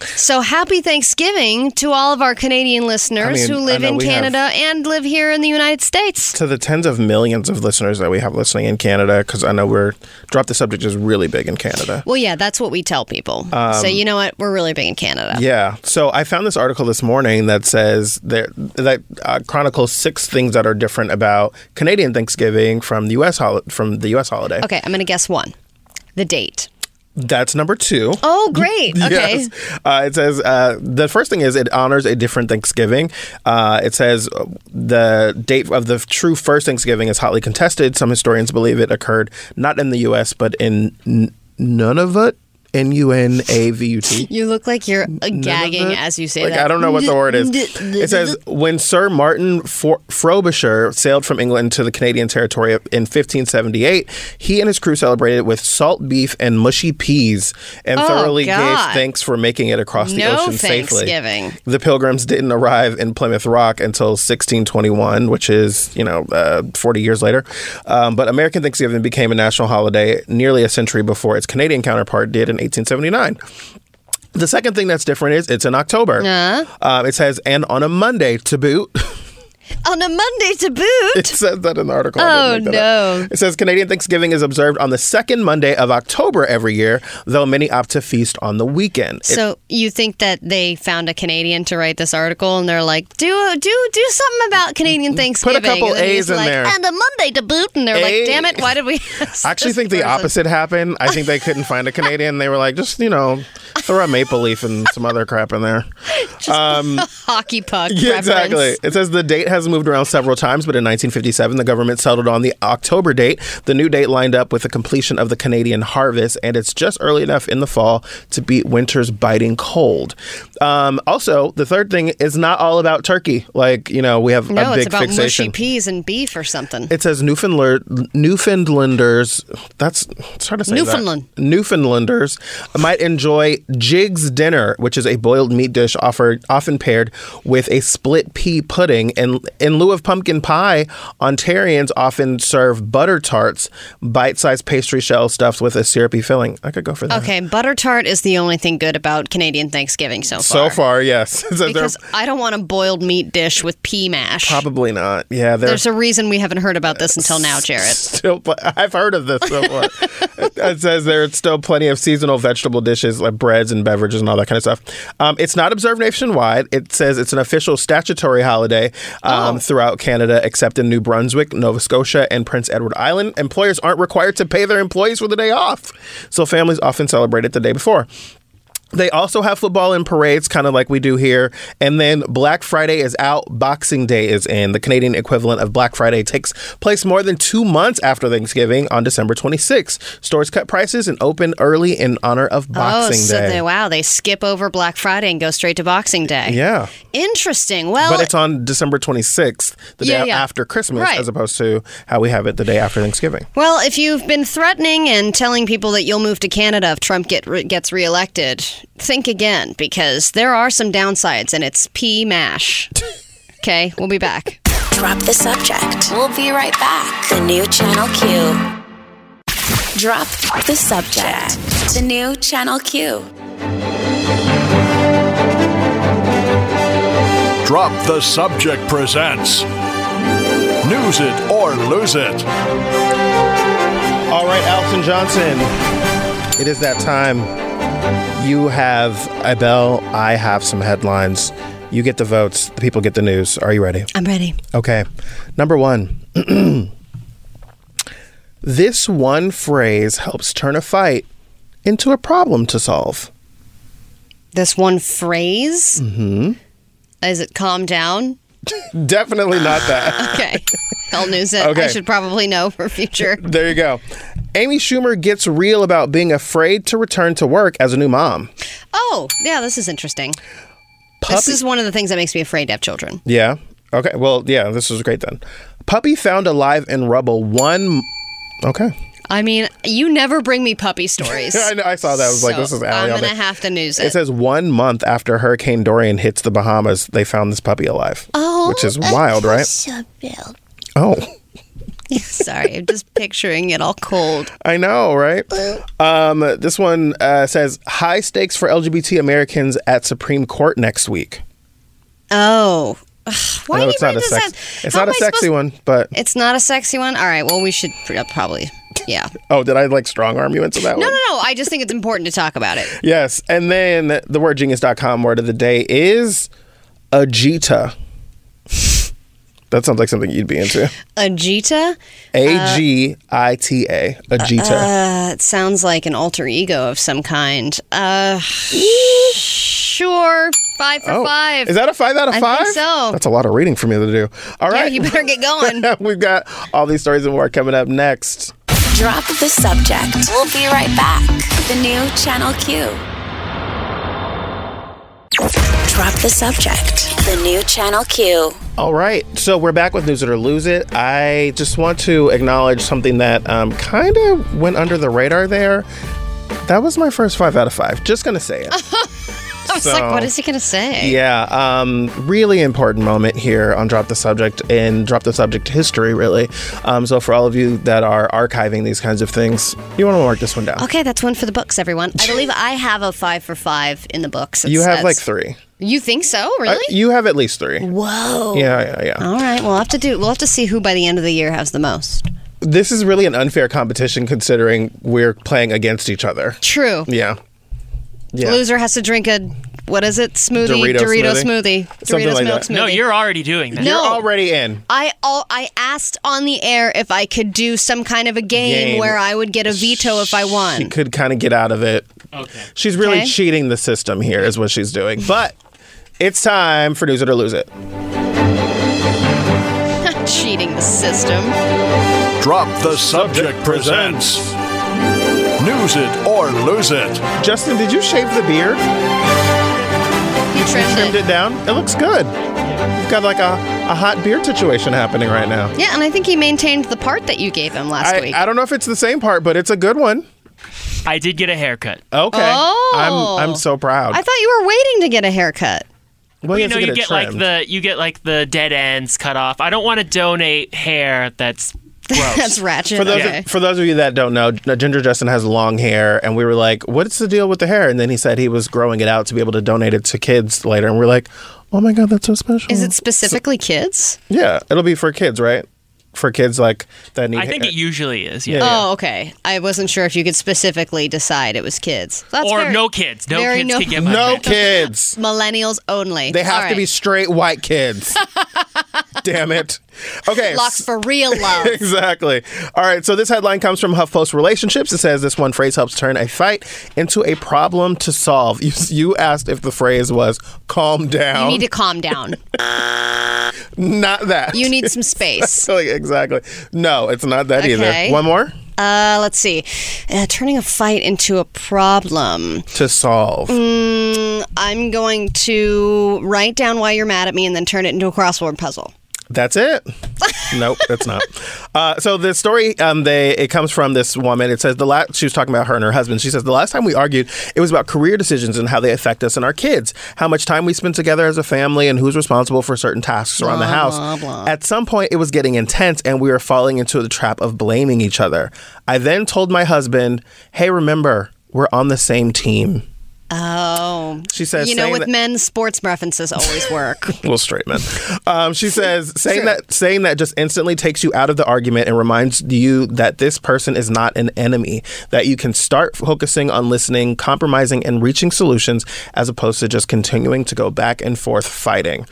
So happy Thanksgiving to all of our Canadian listeners I mean, who live in Canada and live here in the United States. to the tens of millions of listeners that we have listening in Canada, because I know we're drop the subject is really big in Canada. Well, yeah, that's what we tell people. Um, so you know what? We're really big in Canada. Yeah. So I found this article this morning that says there that uh, chronicles six things that are different about Canadian Thanksgiving from the U.S. Hol- from the U.S. holiday. Okay, I'm going to guess one. The date. That's number two. Oh, great. [laughs] Okay. Yes. Uh, it says uh, the first thing is it honors a different Thanksgiving. Uh, it says uh, the date of the true first Thanksgiving is hotly contested. Some historians believe it occurred not in the U.S. but in N- Nunavut. N U N A V U T. You look like you're gagging as you say like, that. I don't know what the word is. It says when Sir Martin For- Frobisher sailed from England to the Canadian territory in 1578, he and his crew celebrated with salt beef and mushy peas, and Oh, thoroughly God. gave thanks for making it across the No ocean safely. Thanksgiving. The Pilgrims didn't arrive in Plymouth Rock until 1621, which is you know uh, 40 years later. Um, but American Thanksgiving became a national holiday nearly a century before its Canadian counterpart did in 1879. The second thing that's different is it's in October. Uh. Um, it says, and on a Monday to boot. [laughs] On a Monday to boot. it says that in the article. Oh, didn't make that up. no. It says Canadian Thanksgiving is observed on the second Monday of October every year, though many opt to feast on the weekend. It- So you think that they found a Canadian to write this article, and they're like, do do do something about Canadian Thanksgiving. Put a couple and A's in like, there. And a Monday to boot, and they're A- like, damn it, why did we? [laughs] I actually think the opposite happened. I think they couldn't find a [laughs] Canadian. They were like, just, you know, throw a maple leaf and some other crap in there. [laughs] Um, hockey puck. Yeah, reference. exactly. It says the date has moved around several times, but in 1957, the government settled on the October date. The new date lined up with the completion of the Canadian harvest, and it's just early enough in the fall to beat winter's biting cold. Um, also, the third thing is not all about turkey. Like, you know, we have No, a big fixation. it's about fixation. mushy peas and beef or something. It says Newfoundland, Newfoundlanders. That's it's hard to say. that. Newfoundland. Newfoundlanders might enjoy Jiggs dinner, which is a boiled meat dish offered often paired with a split pea pudding. And in lieu of pumpkin pie, Ontarians often serve butter tarts, bite-sized pastry shell stuffed with a syrupy filling. I could go for that. Okay, butter tart is the only thing good about Canadian Thanksgiving so far. So far, yes. [laughs] It Because I don't want a boiled meat dish with pea mash. probably not. Yeah, There's a reason we haven't heard about this until now, Jarrett. still I've heard of this before. [laughs] it says there's still plenty of seasonal vegetable dishes like breads and beverages and all that kind of stuff. Um, it's not observed nationwide. It says it's an official statutory holiday um, throughout Canada, except in New Brunswick, Nova Scotia, and Prince Edward Island. Employers aren't required to pay their employees for the day off, so families often celebrate it the day before. They also have football and parades, kind of like we do here. And then Black Friday is out, Boxing Day is in. The Canadian equivalent of Black Friday takes place more than two months after Thanksgiving on December 26th. Stores cut prices and open early in honor of oh, Boxing oh, so Day. they wow, they skip over Black Friday and go straight to Boxing Day. yeah. Interesting. Well, But it's on December 26th, the Yeah, day yeah. after Christmas, Right. as opposed to how we have it the day after Thanksgiving. well, if you've been threatening and telling people that you'll move to Canada if Trump get gets reelected, think again because there are some downsides, and it's P mash. okay, we'll be back. Drop the subject. We'll be right back. The new Channel Q. Drop the subject. The new Channel Q. Drop the Subject presents News It or Lose It. All right, Alton Johnson. It is that time. You have a bell. I have some headlines. You get the votes. The people get the news. Are you ready? I'm ready. Okay. Number one. [clears throat] This one phrase helps turn a fight into a problem to solve. This one phrase? Mm-hmm. Is it calm down? [laughs] Definitely not that. [laughs] Okay. I'll news it. I should probably know for future. There you go. Amy Schumer gets real about being afraid to return to work as a new mom. Oh, yeah, this is interesting. This is one of the things that makes me afraid to have children. Yeah. Okay. Well, yeah, this was great then. Puppy found alive in rubble one. Okay. I mean, you never bring me puppy [laughs] stories. I, know, I saw that. I was like, this is Allie I'm gonna have to news It it. says one month after Hurricane Dorian hits the Bahamas, they found this puppy alive. Oh, which is wild, right? Oh, [laughs] Sorry, I'm just picturing it all cold. I know, right? Um, this one uh, says high stakes for LGBT Americans at Supreme Court next week. Oh, Ugh, why do you it's not bring a this sex-? It's How not a sexy supposed- one, but It's not a sexy one. All right. Well, we should pr- probably. Yeah. oh, did I like strong arm you into that No, one? no, no. No. I just think it's important to talk about it. Yes, and then the word wordgenius.com word of the day is Agita. That sounds like something you'd be into. Agita. A G I T A. Agita. Uh, it sounds like an alter ego of some kind. Uh, sure. Five for Oh, five. Is that a five out of I five? think so. That's a lot of reading for me to do. All yeah, right. you better get going. [laughs] We've got all these stories and more coming up next. Drop the subject. We'll be right back. The new Channel Q. Drop the subject. The new Channel Q. All right, so we're back with News It or Lose It. I just want to acknowledge something that um, kind of went under the radar there. That was my first five out of five. Just gonna say it. [laughs] I was So- like, what is he going to say? Yeah, um, really important moment here on Drop the Subject and Drop the Subject history, really. Um, so for all of you that are archiving these kinds of things, you want to mark this one down. Okay, that's one for the books, everyone. I believe I have a five for five in the books. It You have like three. You think so? Uh, Really? you have at least three. Whoa. Yeah, yeah, yeah. All right. We'll have to do. We'll have to see who by the end of the year has the most. This is really an unfair competition considering we're playing against each other. True. Yeah. Yeah. Loser has to drink a what is it? Smoothie. Dorito smoothie. smoothie. Something Doritos like milk that. smoothie. No, you're already doing that. No. You're already in. I all I asked on the air if I could do some kind of a game, Game. where I would get a veto if I won. She could kind of get out of it. Okay. She's really Okay. cheating the system here, is what she's doing. But it's time for News It or Lose It. [laughs] Cheating the system. Drop the Subject presents News It or Lose It. Justin, did you shave the beard? You trimmed Trimmed it. it down? It looks good. You've got like a, a hot beard situation happening right now. Yeah, and I think he maintained the part that you gave him last I, week. I don't know if it's the same part, but it's a good one. I did get a haircut. Okay. Oh. I'm I'm oh. so proud. I thought you were waiting to get a haircut. well, you know, to you it get like the you get like the dead ends cut off. I don't want to donate hair that's gross. [laughs] That's ratchet. For those, okay. of, for those of you that don't know, Ginger Justin has long hair, and we were like, "What's the deal with the hair?" And then he said he was growing it out to be able to donate it to kids later, and we're like, "Oh my god, that's so special!" Is it specifically kids? Yeah, it'll be for kids, right? For kids like that need. I think hair. it usually is. Yeah. Yeah, yeah. Oh, okay. I wasn't sure if you could specifically decide it was kids. That's or very- no kids. No kids no- can get [laughs] my no kids. millennials only. They have All to be straight white kids. [laughs] Damn it. Okay. Locks for real [laughs] love. exactly. All right. So this headline comes from HuffPost Relationships. It says this one phrase helps turn a fight into a problem to solve. You, [laughs] you asked if the phrase was calm down. You need to calm down. [laughs] Not that. You need some space. Exactly, exactly. No, it's not that Okay. either. One more Uh, let's see. Uh, turning a fight into a problem. to solve. Mm, I'm going to write down why you're mad at me and then turn it into a crossword puzzle. That's it. [laughs] nope, that's not. Uh, so the story, um, they it comes from this woman. It says the last she was talking about her and her husband. She says the last time we argued, it was about career decisions and how they affect us and our kids, how much time we spend together as a family, and who's responsible for certain tasks around the house. At some point, it was getting intense, and we were falling into the trap of blaming each other. I then told my husband, "Hey, remember, we're on the same team." Oh. She says, You know, with that- men, sports references always work. [laughs] well, straight men. Um, she says saying True. that saying that just instantly takes you out of the argument and reminds you that this person is not an enemy. That you can start focusing on listening, compromising, and reaching solutions as opposed to just continuing to go back and forth fighting.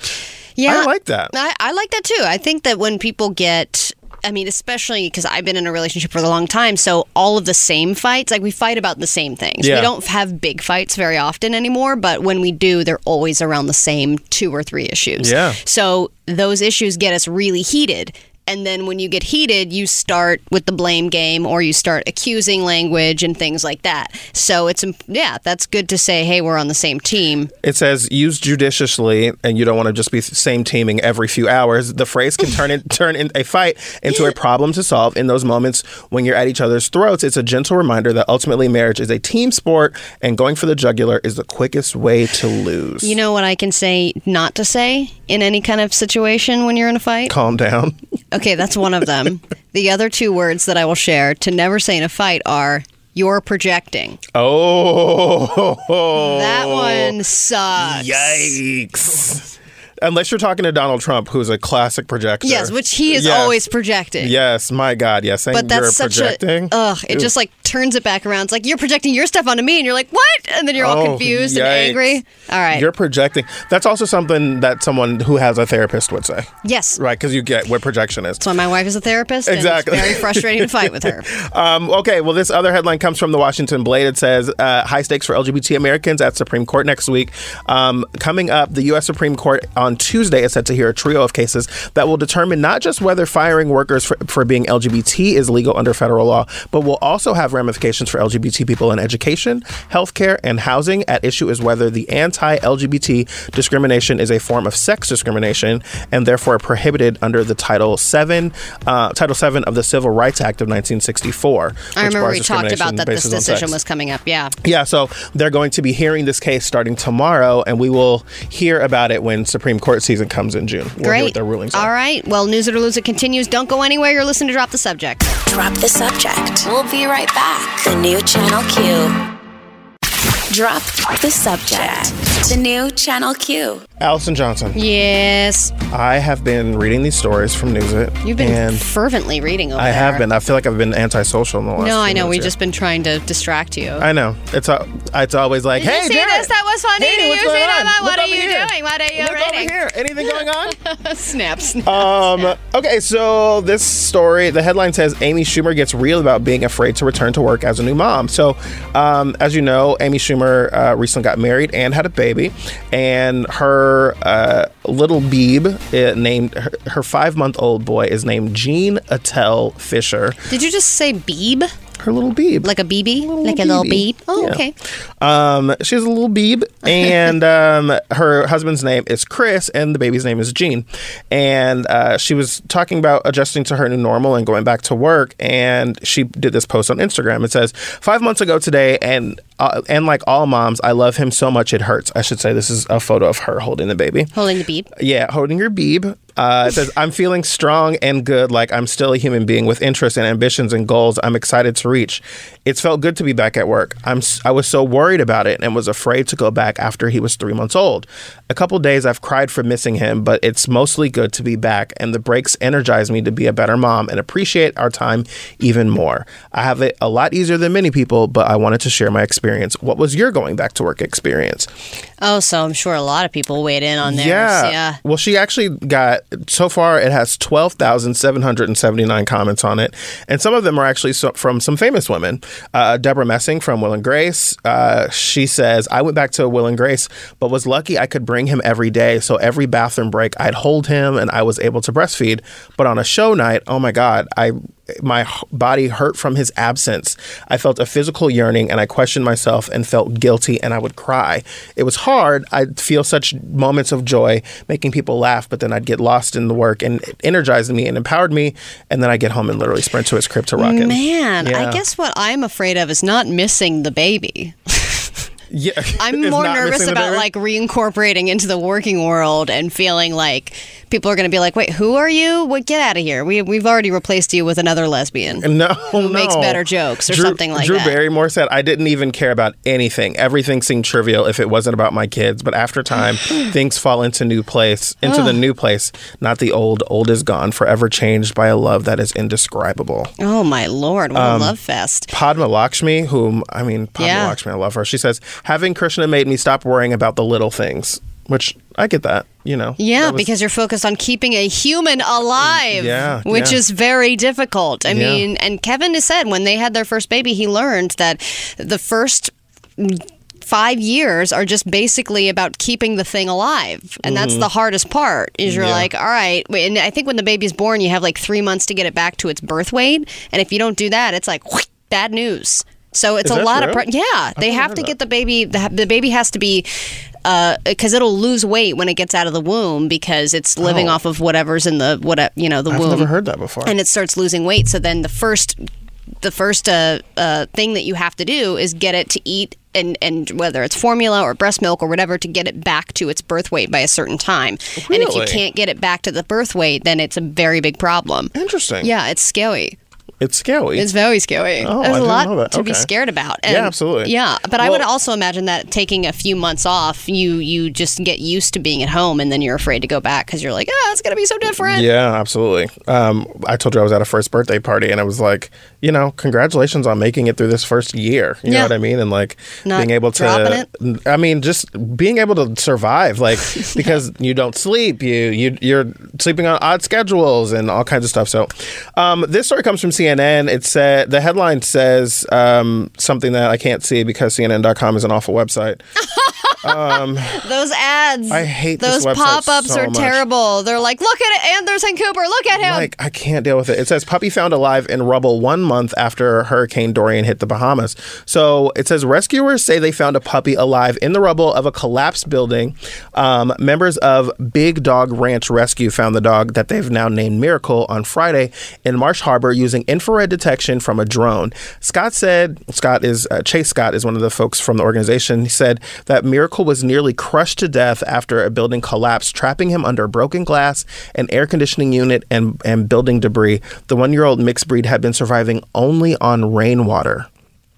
Yeah. I like that. I, I like that too. I think that when people get I mean, especially because I've been in a relationship for a long time, so all of the same fights, like we fight about the same things. Yeah. We don't have big fights very often anymore, but when we do, they're always around the same two or three issues. Yeah. So those issues get us really heated. And then when you get heated, you start with the blame game or you start accusing language and things like that. So it's, yeah, that's good to say, hey, we're on the same team. It says use judiciously, and you don't want to just be same teaming every few hours. The phrase can turn in, [laughs] turn in a fight into a problem to solve. In those moments when you're at each other's throats, it's a gentle reminder that ultimately marriage is a team sport, and going for the jugular is the quickest way to lose. You know what I can say not to say in any kind of situation when you're in a fight? Calm down. [laughs] Okay, that's one of them. [laughs] the other two words that I will share to never say in a fight are you're projecting. Oh, That one [laughs] sucks. Yikes! Unless you're talking to Donald Trump, who's a classic projector. Yes, which he is Yes. always projecting. Yes, my God, yes. But that's such projecting. a ugh. It just like turns it back around. It's like you're projecting your stuff onto me, and you're like, what? And then you're all Oh, confused and angry. All right. You're projecting. That's also something that someone who has a therapist would say, yes. right? Because you get what projection is. That's why my wife is a therapist. and Exactly. very frustrating to fight with her. [laughs] Um, okay, well, this other headline comes from the Washington Blade. It says uh, high stakes for LGBT Americans at Supreme Court next week. Um, coming up, the U.S. Supreme Court on Tuesday is set to hear a trio of cases that will determine not just whether firing workers for, for being LGBT is legal under federal law, but will also have ramifications for LGBT people in education, healthcare, and housing. At issue is whether the anti LGBT discrimination is a form of sex discrimination and therefore prohibited under the Title VII, uh, Title VII of the Civil Rights Act of 1964. I remember we talked about that this decision was coming up. Yeah. Yeah, so they're going to be hearing this case starting tomorrow, and we will hear about it when Supreme Court season comes in June. We'll hear Great. what their rulings All are. right. Well, News It or Lose It continues. Don't go anywhere. You're listening to Drop the Subject. Drop the subject. We'll be right back. The new Channel Q. Drop the subject. The new Channel Q. Allison Johnson, Yes. I have been reading these stories from Newsit. You've been and fervently reading over I have there. been. I feel like I've been antisocial in the last. No, I know. We've just been trying to distract you. I know. It's a, it's always like, Did hey, you see Jarrett, this? That was funny. Hey, Did what's you see going that? on? What Look are you here. doing? What are you Look over reading? here. Anything going on? [laughs] snap, snap. [laughs] Um, okay, so this story, the headline says Amy Schumer gets real about being afraid to return to work as a new mom. So, um, as you know, Amy Schumer uh, recently got married and had a baby, and her uh, little Beeb, uh, named her, her five month old boy, is named Gene Attell Fischer. Did you just say Beeb? Her little Beeb. Like a BB? like a little. Beeb? Oh, Yeah. okay. Um, she has a little Beeb, and [laughs] um, her husband's name is Chris, and the baby's name is Gene. And uh, she was talking about adjusting to her new normal and going back to work. And she did this post on Instagram. It says, Five months ago today, and uh, and like all moms, I love him so much it hurts. I should say this is a photo of her holding the baby. Holding the Beeb. Yeah, holding your beeb. Uh, it says, I'm feeling strong and good, like I'm still a human being with interests and ambitions and goals I'm excited to reach. It's felt good to be back at work. I'm I was so worried about it and was afraid to go back after he was three months old. A couple days I've cried for missing him, but it's mostly good to be back, and the breaks energize me to be a better mom and appreciate our time even more. I have it a lot easier than many people, but I wanted to share my experience. What was your going back to work experience? Oh, so I'm sure a lot of people weighed in on theirs. Yeah. Yeah. Well, she actually got so far it has 12,779 comments on it. And some of them are actually from some famous women. Uh, Debra Messing from Will and Grace. Uh, she says, I went back to Will and Grace, but was lucky I could bring him every day. So every bathroom break, I'd hold him and I was able to breastfeed. But on a show night, oh my God, I my body hurt from his absence. I felt a physical yearning and I questioned myself and felt guilty and I would cry. It was hard. I'd feel such moments of joy making people laugh, but then I'd get lost in the work and it energized me and empowered me. And then I get home and literally sprint to his crib to rock him. Man, Yeah. I guess what I'm afraid of is not missing the baby. [laughs] Yeah. I'm [laughs] more nervous about like reincorporating into the working world and feeling like people are going to be like, "Wait, who are you? What? Get out of here! We we've already replaced you with another lesbian." [laughs] No, who makes better jokes or Drew- something like Drew that. Drew Barrymore said, "I didn't even care about anything. Everything seemed trivial if it wasn't about my kids. But after time, [gasps] things fall into new place, into the new place. Not the old. Old is gone, forever changed by a love that is indescribable." Oh my lord, what Um, a love fest! Padma Lakshmi, whom I mean, Padma Yeah. Lakshmi, I love her. She says, "Having Krishna made me stop worrying about the little things." Which I get that. You know. Yeah, was- because you're focused on keeping a human alive, Yeah, which yeah. is very difficult. I Yeah. mean, and Kevin has said when they had their first baby, he learned that the first five years are just basically about keeping the thing alive, and that's Mhm. the hardest part. Is you're Yeah. like, all right, and I think when the baby's born, you have like three months to get it back to its birth weight, and if you don't do that, it's like bad news. So it's Is a lot of true? pre- yeah. They have to that. get the baby. The, the baby has to be because it'll lose weight when it gets out of the womb because it's living Oh. off of whatever's in the what you know the I've womb. never heard that before. And it starts losing weight. So then the first the first uh, uh, thing that you have to do is get it to eat. And, and whether it's formula or breast milk or whatever to get it back to its birth weight by a certain time. Really? And if you can't get it back to the birth weight, then it's a very big problem. Interesting. Yeah, it's scary. It's scary. It's very scary. Oh, I There's a didn't lot know that. to be Okay. scared about. Yeah, absolutely. Yeah, but I would also imagine that taking a few months off, you you just get used to being at home, and then you're afraid to go back because you're like, ah, it's gonna be so different. Yeah, absolutely. Um, I told you I was at a first birthday party, and I was like, you know, congratulations on making it through this first year. You know what I mean? And like Not being able to, I mean, just being able to survive, like [laughs] [laughs] because you don't sleep, you you you're sleeping on odd schedules and all kinds of stuff. So, um, this story comes from CNN. It said the headline says um, something that I can't see because CNN.com is an awful website. [laughs] um, [laughs] Those ads. I hate those website pop-ups so are much. terrible. They're like, look at it, Anderson Cooper. Look at him. Like I can't deal with it. It says puppy found alive in rubble one month after Hurricane Dorian hit the Bahamas. So it says rescuers say they found a puppy alive in the rubble of a collapsed building. Um, members of Big Dog Ranch Rescue found the dog that they've now named Miracle on Friday in Marsh Harbor using infrared detection from a drone. Scott said Scott is uh, Chase Scott is one of the folks from the organization. He said that Miracle was nearly crushed to death after a building collapsed, trapping him under broken glass, an air conditioning unit, and and building debris. The one year old mixed breed had been surviving only on rainwater.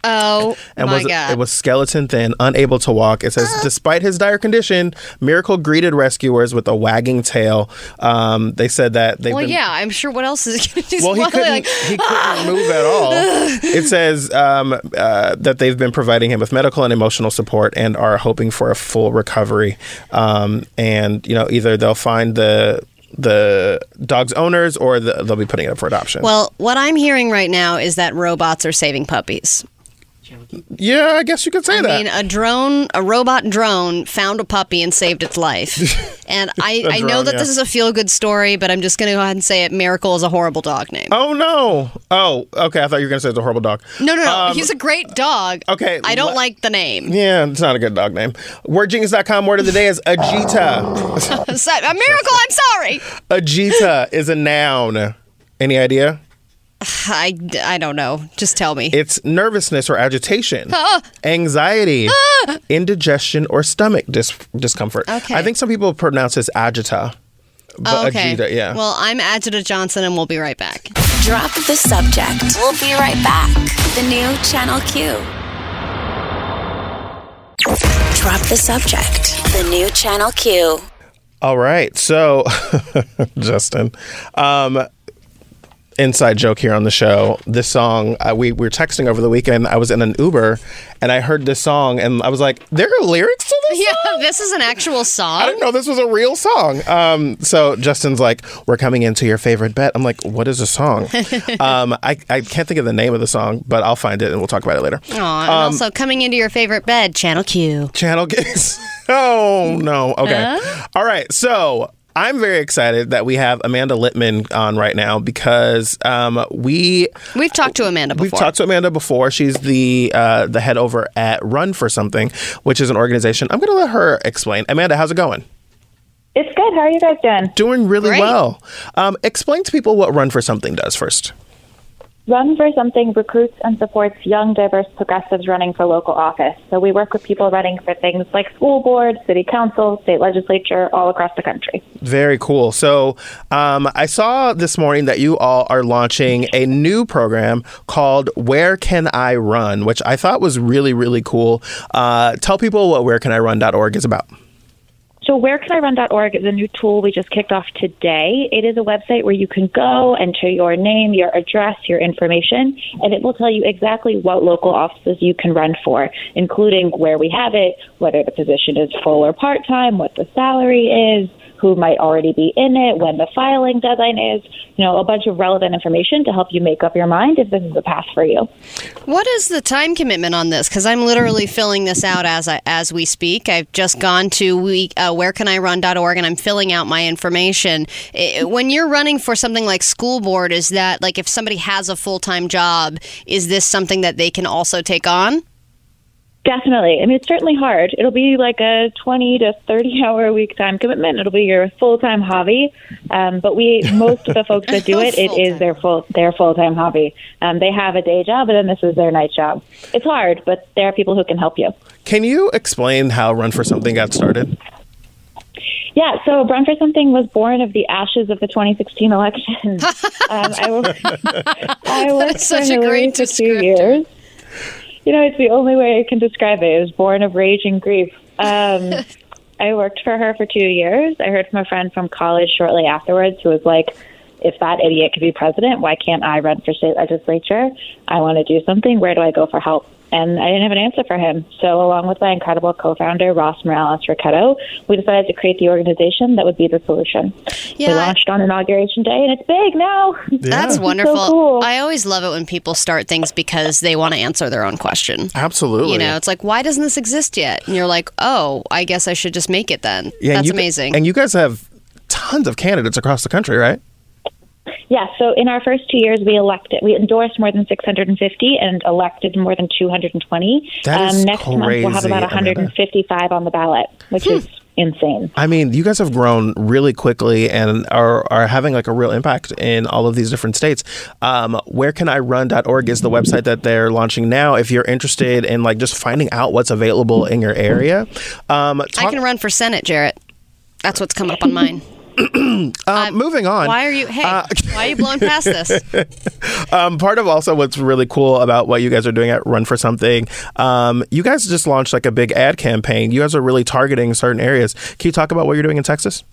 Oh [laughs] And my was god. it was skeleton thin, unable to walk. It says, despite his dire condition, Miracle greeted rescuers with a wagging tail. Um, they said that they've well, been yeah, I'm sure. What else is going to do? well, he couldn't. Like, he couldn't [laughs] move at all. [sighs] It says um, uh, that they've been providing him with medical and emotional support and are hoping for a full recovery. Um, and you know, either they'll find the the dog's owners or the, they'll be putting it up for adoption. well, what I'm hearing right now is that robots are saving puppies. Yeah, I guess you could say I that. I mean, a drone, a robot drone, found a puppy and saved its life. [laughs] and I, I know that yeah. this is a feel good story, but I'm just going to go ahead and say it. Miracle is a horrible dog name. oh no! Oh, okay. I thought you were gonna say it's a horrible dog. No, no, no. Um, He's a great dog. Okay, I don't le- like the name. Yeah, it's not a good dog name. WordGenius.com word of the day is Agita. [laughs] A miracle. I'm sorry. [laughs] Agita is a noun. Any idea? [sighs] I, I don't know. Just tell me. It's nervousness or agitation, [gasps] Ah. anxiety, indigestion, or stomach dis- discomfort. Okay. I think some people pronounce this agita. But okay. Agita, yeah. Well, I'm Agita Johnson, and we'll be right back. Drop the subject. We'll be right back. The new Channel Q. Drop the subject. The new Channel Q. All right. So, [laughs] Justin, um, inside joke here on the show. This song, uh, we, we were texting over the weekend. I was in an Uber and I heard this song and I was like, there are lyrics to this? Yeah, [laughs] this is an actual song. I didn't know this was a real song. Um, so Justin's like, "We're coming into your favorite bet." I'm like, "What is a song?" [laughs] um, I, I can't think of the name of the song, but I'll find it and we'll talk about it later. Aw, and Um, also coming into your favorite bed, Channel Q. Channel Q. [laughs] oh no. Okay. Huh? All right. So I'm very excited that we have Amanda Litman on right now because um, we We've talked to Amanda before. We've talked to Amanda before. She's the uh, the head over at Run for Something, which is an organization. I'm going to let her explain. Amanda, how's it going? It's good. How are you guys doing? Doing really Great. well. Um, explain to people what Run for Something does first. Run for Something recruits and supports young, diverse progressives running for local office. So we work with people running for things like school board, city council, state legislature, all across the country. Very cool. So, um, I saw this morning that you all are launching a new program called Where Can I Run, which I thought was really, really cool. Uh, tell people what wherecanirun.org is about. So, wherecanirun.org is a new tool we just kicked off today. It is a website where you can go, enter your name, your address, your information, and it will tell you exactly what local offices you can run for, including where we have it, whether the position is full or part time, what the salary is, who might already be in it, when the filing deadline is, you know, a bunch of relevant information to help you make up your mind if this is the path for you. What is the time commitment on this? Because I'm literally filling this out as I, as we speak. I've just gone to we, uh, wherecanirun.org and I'm filling out my information. I- when you're running for something like school board, is that like if somebody has a full time job, is this something that they can also take on? Definitely. I mean, it's certainly hard. It'll be like a 20 to 30 [laughs] hour a week time commitment. It'll be your full time hobby. Um, but we, [laughs] most of the folks that do it, it is their full, their full time hobby. Um, they have a day job, and then this is their night job. It's hard, but there are people who can help you. Can you explain how Run for Something got started? Yeah, so Run for Something was born of the ashes of the 2016 election. [laughs] um, I, wo- I worked That's such for a great for two years. You know, it's the only way I can describe it. It was born of rage and grief. Um, [laughs] I worked for her for two years. I heard from a friend from college shortly afterwards who was like, if that idiot could be president, why can't I run for state legislature? I want to do something. Where do I go for help? And I didn't have an answer for him. So, along with my incredible co founder, Ross Morales Rocketto, we decided to create the organization that would be the solution. Yeah, We launched on Inauguration Day, and it's big now. That's It's [laughs] so wonderful. cool. I always love it when people start things because they want to answer their own question. Absolutely. You know, it's like, why doesn't this exist yet? And you're like, oh, I guess I should just make it then. Yeah, and That's you- amazing. And you guys have tons of candidates across the country, right? Yeah, so in our first two years, we elected, we endorsed more than 650 and elected more than 220. That is um, next month, we'll have crazy, about Amanda. 155 on the ballot, which is insane. I mean, you guys have grown really quickly and are, are having like a real impact in all of these different states. Um, wherecanirun.org is the website that they're launching now. If you're interested in like just finding out what's available in your area, um, I can run for Senate, Jarrett. That's what's come up on mine. [clears throat] uh, moving on. Why are you? Hey, [laughs] why are you blowing past this? [laughs] um, part of also what's really cool about what you guys are doing at Run for Something, um, you guys just launched like a big ad campaign. You guys are really targeting certain areas. Can you talk about what you're doing in Texas?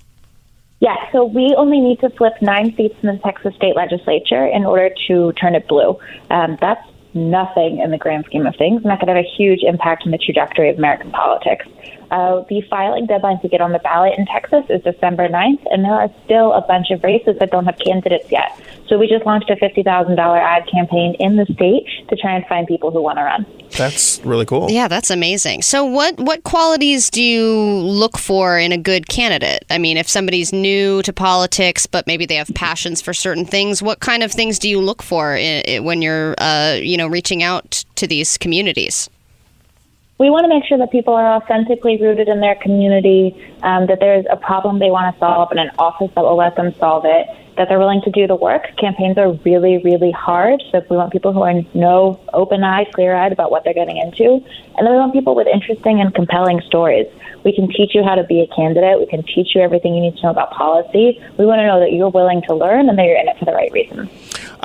Yeah, so we only need to flip nine seats in the Texas state legislature in order to turn it blue. Um, that's nothing in the grand scheme of things. Not going to have a huge impact on the trajectory of American politics. Uh, the filing deadline to get on the ballot in Texas is December 9th, and there are still a bunch of races that don't have candidates yet. So we just launched a $50,000 ad campaign in the state to try and find people who want to run. That's really cool. Yeah, that's amazing. So, what what qualities do you look for in a good candidate? I mean, if somebody's new to politics, but maybe they have passions for certain things, what kind of things do you look for i i when you're, uh, you know, reaching out to these communities? We want to make sure that people are authentically rooted in their community, um, that there's a problem they want to solve and an office that will let them solve it, that they're willing to do the work. Campaigns are really, really hard. So if we want people who are no open eyed, clear eyed about what they're getting into. And then we want people with interesting and compelling stories. We can teach you how to be a candidate. We can teach you everything you need to know about policy. We want to know that you're willing to learn and that you're in it for the right reason.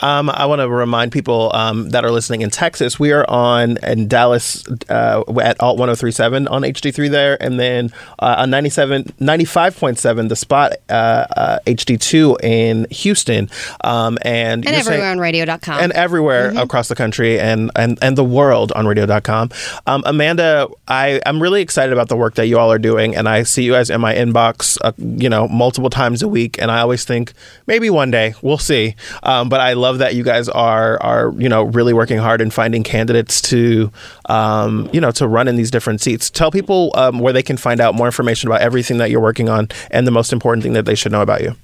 Um, I want to remind people um, that are listening in Texas, we are on in Dallas uh, at Alt 1037 on HD3 there, and then uh, on 97, 95.7, the spot uh, uh, HD2 in Houston. Um, and And you're saying- everywhere on radio.com. and everywhere across the country and, and, and the world on radio.com. Um, Amanda, I, I'm really excited about the work that you all are doing, and I see you guys in my inbox, uh, you know, multiple times a week, and I always think maybe one day we'll see. Um, but I love that you guys are are you know really working hard and finding candidates to um, you know to run in these different seats. Tell people um, where they can find out more information about everything that you're working on, and the most important thing that they should know about you.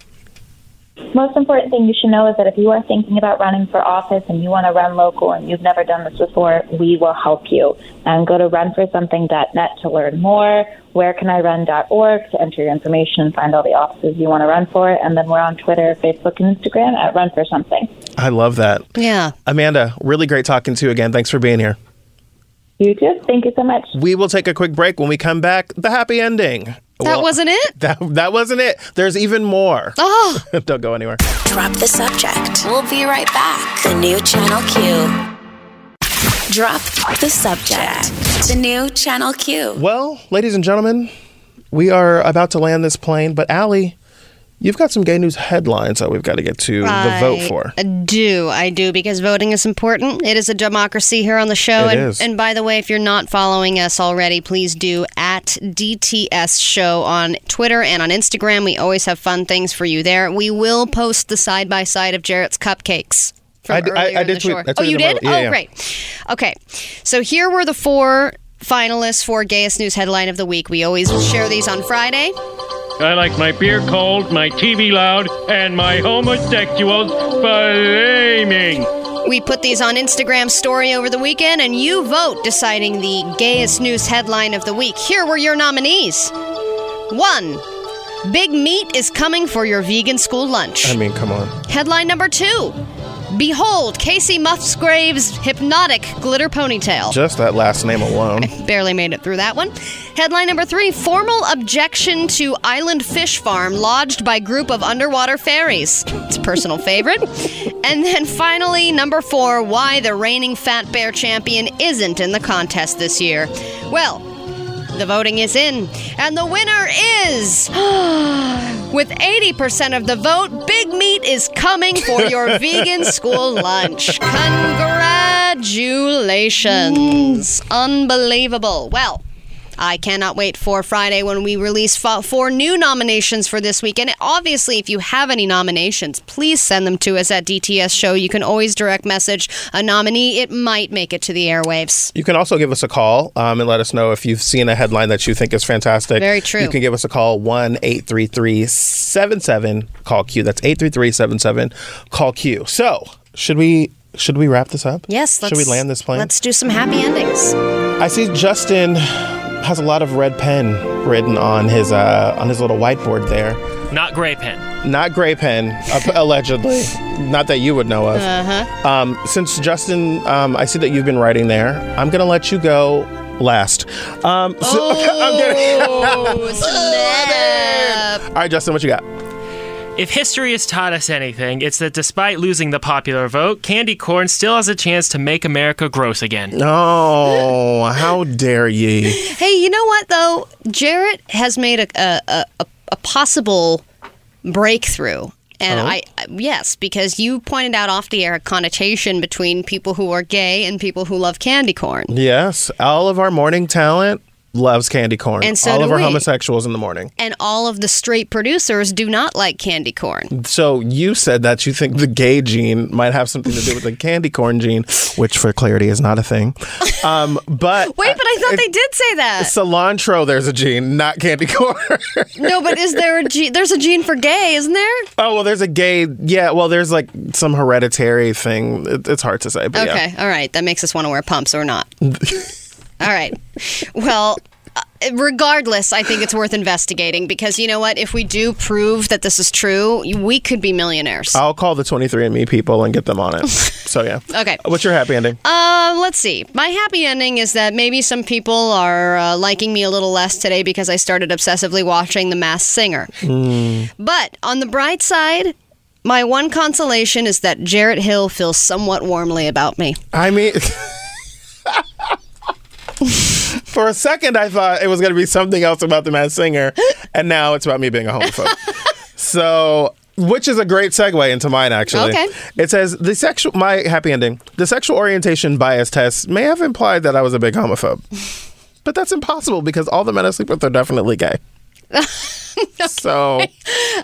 Most important thing you should know is that if you are thinking about running for office and you want to run local and you've never done this before, we will help you. And go to runforsomething.net to learn more. Wherecanirun.org to enter your information and find all the offices you want to run for. And then we're on Twitter, Facebook, and Instagram at Run for Something. I love that. Yeah. Amanda, really great talking to you again. Thanks for being here. You too. Thank you so much. We will take a quick break. When we come back, the happy ending. That wasn't it? [laughs] That, that wasn't it. There's even more. Oh. [laughs] Don't go anywhere. Drop the subject. We'll be right back. The new Channel Q. Drop the subject. The new Channel Q. Well, ladies and gentlemen, we are about to land this plane, but Allie, you've got some gay news headlines that we've got to get to the vote for. I do, I do, because voting is important. It is a democracy here on the show. It and, is. and by the way, if you're not following us already, please do at DTS Show on Twitter and on Instagram. We always have fun things for you there. We will post the side by side of Jarrett's cupcakes. I d- I- earlier I in did tweet-. I oh, you did? Yeah, oh, yeah. great. Okay, so here were the four finalists for Gayest News Headline of the Week. We always share these on Friday. I like my beer cold, my TV loud, and my homosexuals flaming. We put these on Instagram story over the weekend, and you vote deciding the gayest news headline of the week. Here were your nominees. One, Big Meat is coming for your vegan school lunch. I mean, come on. Headline number two, Behold Kacey Musgraves' hypnotic glitter ponytail. Just that last name alone. [laughs] Barely made it through that one. Headline number three Formal objection to island fish farm lodged by group of underwater fairies. It's a personal favorite. And then finally, number four Why the reigning Fat Bear champion isn't in the contest this year. Well, the voting is in, and the winner is. [sighs] With 80% of the vote, Big Meat is coming for [laughs] your vegan school lunch. Congratulations. Unbelievable. Well, I cannot wait for Friday when we release four new nominations for this week. And obviously, if you have any nominations, please send them to us at DTS Show. You can always direct message a nominee. It might make it to the airwaves. You can also give us a call um, and let us know if you've seen a headline that you think is fantastic. Very true. You can give us a call 1 833 77 call Q. That's 833 77 call Q. So, should we should we wrap this up? Yes, Should we land this plane? Let's do some happy endings. I see Justin has a lot of red pen written on his uh, on his little whiteboard there. Not gray pen. Not gray pen, [laughs] allegedly. Not that you would know of. Uh-huh. Um, since Justin, um, I see that you've been writing there. I'm gonna let you go last. Um, so, [laughs] I'm kidding. Oh, [laughs] All right, Justin, what you got? If history has taught us anything, it's that despite losing the popular vote, candy corn still has a chance to make America gross again. Oh, how dare ye! [laughs] Hey, you know what though? Jarrett has made a a, a, a possible breakthrough. And Oh? I yes, because you pointed out off the air a connotation between people who are gay and people who love candy corn. Yes, all of our morning talent loves candy corn. And so all of our we. homosexuals in the morning. And all of the straight producers do not like candy corn. So you said that you think the gay gene might have something to do with the candy corn gene, which for clarity is not a thing. Um, but [laughs] Wait, but I thought they did say that. cilantro, there's a gene, not candy corn. [laughs] no, but is there a gene? There's a gene for gay, isn't there? oh well, there's a gay. Yeah, well, there's like some hereditary thing. It, it's hard to say, but yeah. Okay, all right. That makes us want to wear pumps or not. [laughs] all right. Well, uh, regardless, I think it's worth investigating because you know what? If we do prove that this is true, we could be millionaires. I'll call the 23andMe people and get them on it. [laughs] so yeah. Okay. What's your happy ending? Uh, let's see. My happy ending is that maybe some people are uh, liking me a little less today because I started obsessively watching The Masked Singer. Hmm. But on the bright side, my one consolation is that Jarrett Hill feels somewhat warmly about me. I mean. [laughs] [laughs] For a second, I thought it was going to be something else about the Mad Singer, and now it's about me being a homophobe. [laughs] so, which is a great segue into mine, actually. Okay. It says the sexual, my happy ending, the sexual orientation bias test may have implied that I was a big homophobe, but that's impossible because all the men I sleep with are definitely gay. [laughs] So,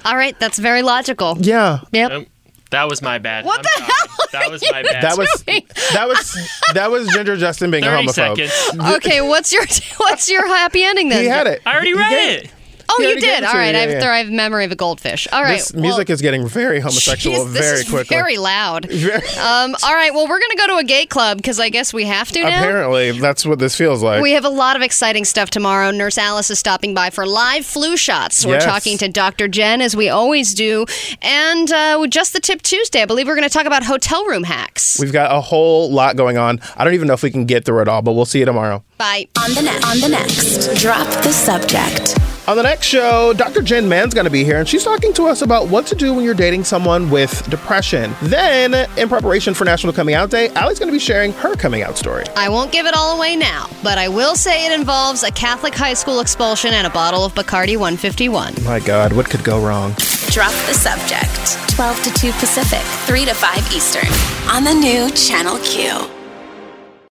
All right, that's very logical. yeah. Yep. Um, that was my bad. What I'm the sorry. That was my bad. That was that was that was Ginger Justin being a 30 homophobe. seconds. Okay, what's your [laughs] what's your happy ending then? He had it. I already read gave- it. Oh, He you already did. it All to you, right, yeah, I, have, yeah. I have memory of a goldfish. All right. This music is getting very homosexual Jeez, this very is quickly. very loud. [laughs] [laughs] Um, all right, well, we're going to go to a gay club because I guess we have to now. Apparently, that's what this feels like. We have a lot of exciting stuff tomorrow. Nurse Alice is stopping by for live flu shots. We're Yes. talking to Dr. Jenn, as we always do. And uh, just the tip Tuesday, I believe we're going to talk about hotel room hacks. We've got a whole lot going on. I don't even know if we can get through it all, but we'll see you tomorrow. Bye. On the, ne- on the next, drop the subject. On the next show, Dr. Jenn Mann's going to be here, and she's talking to us about what to do when you're dating someone with depression. Then, in preparation for National Coming Out Day, Allie's going to be sharing her coming out story. I won't give it all away now, but I will say it involves a Catholic high school expulsion and a bottle of Bacardi 151. My God, what could go wrong? Drop the subject. 12 to 2 Pacific, 3 to 5 Eastern. On the new Channel Q.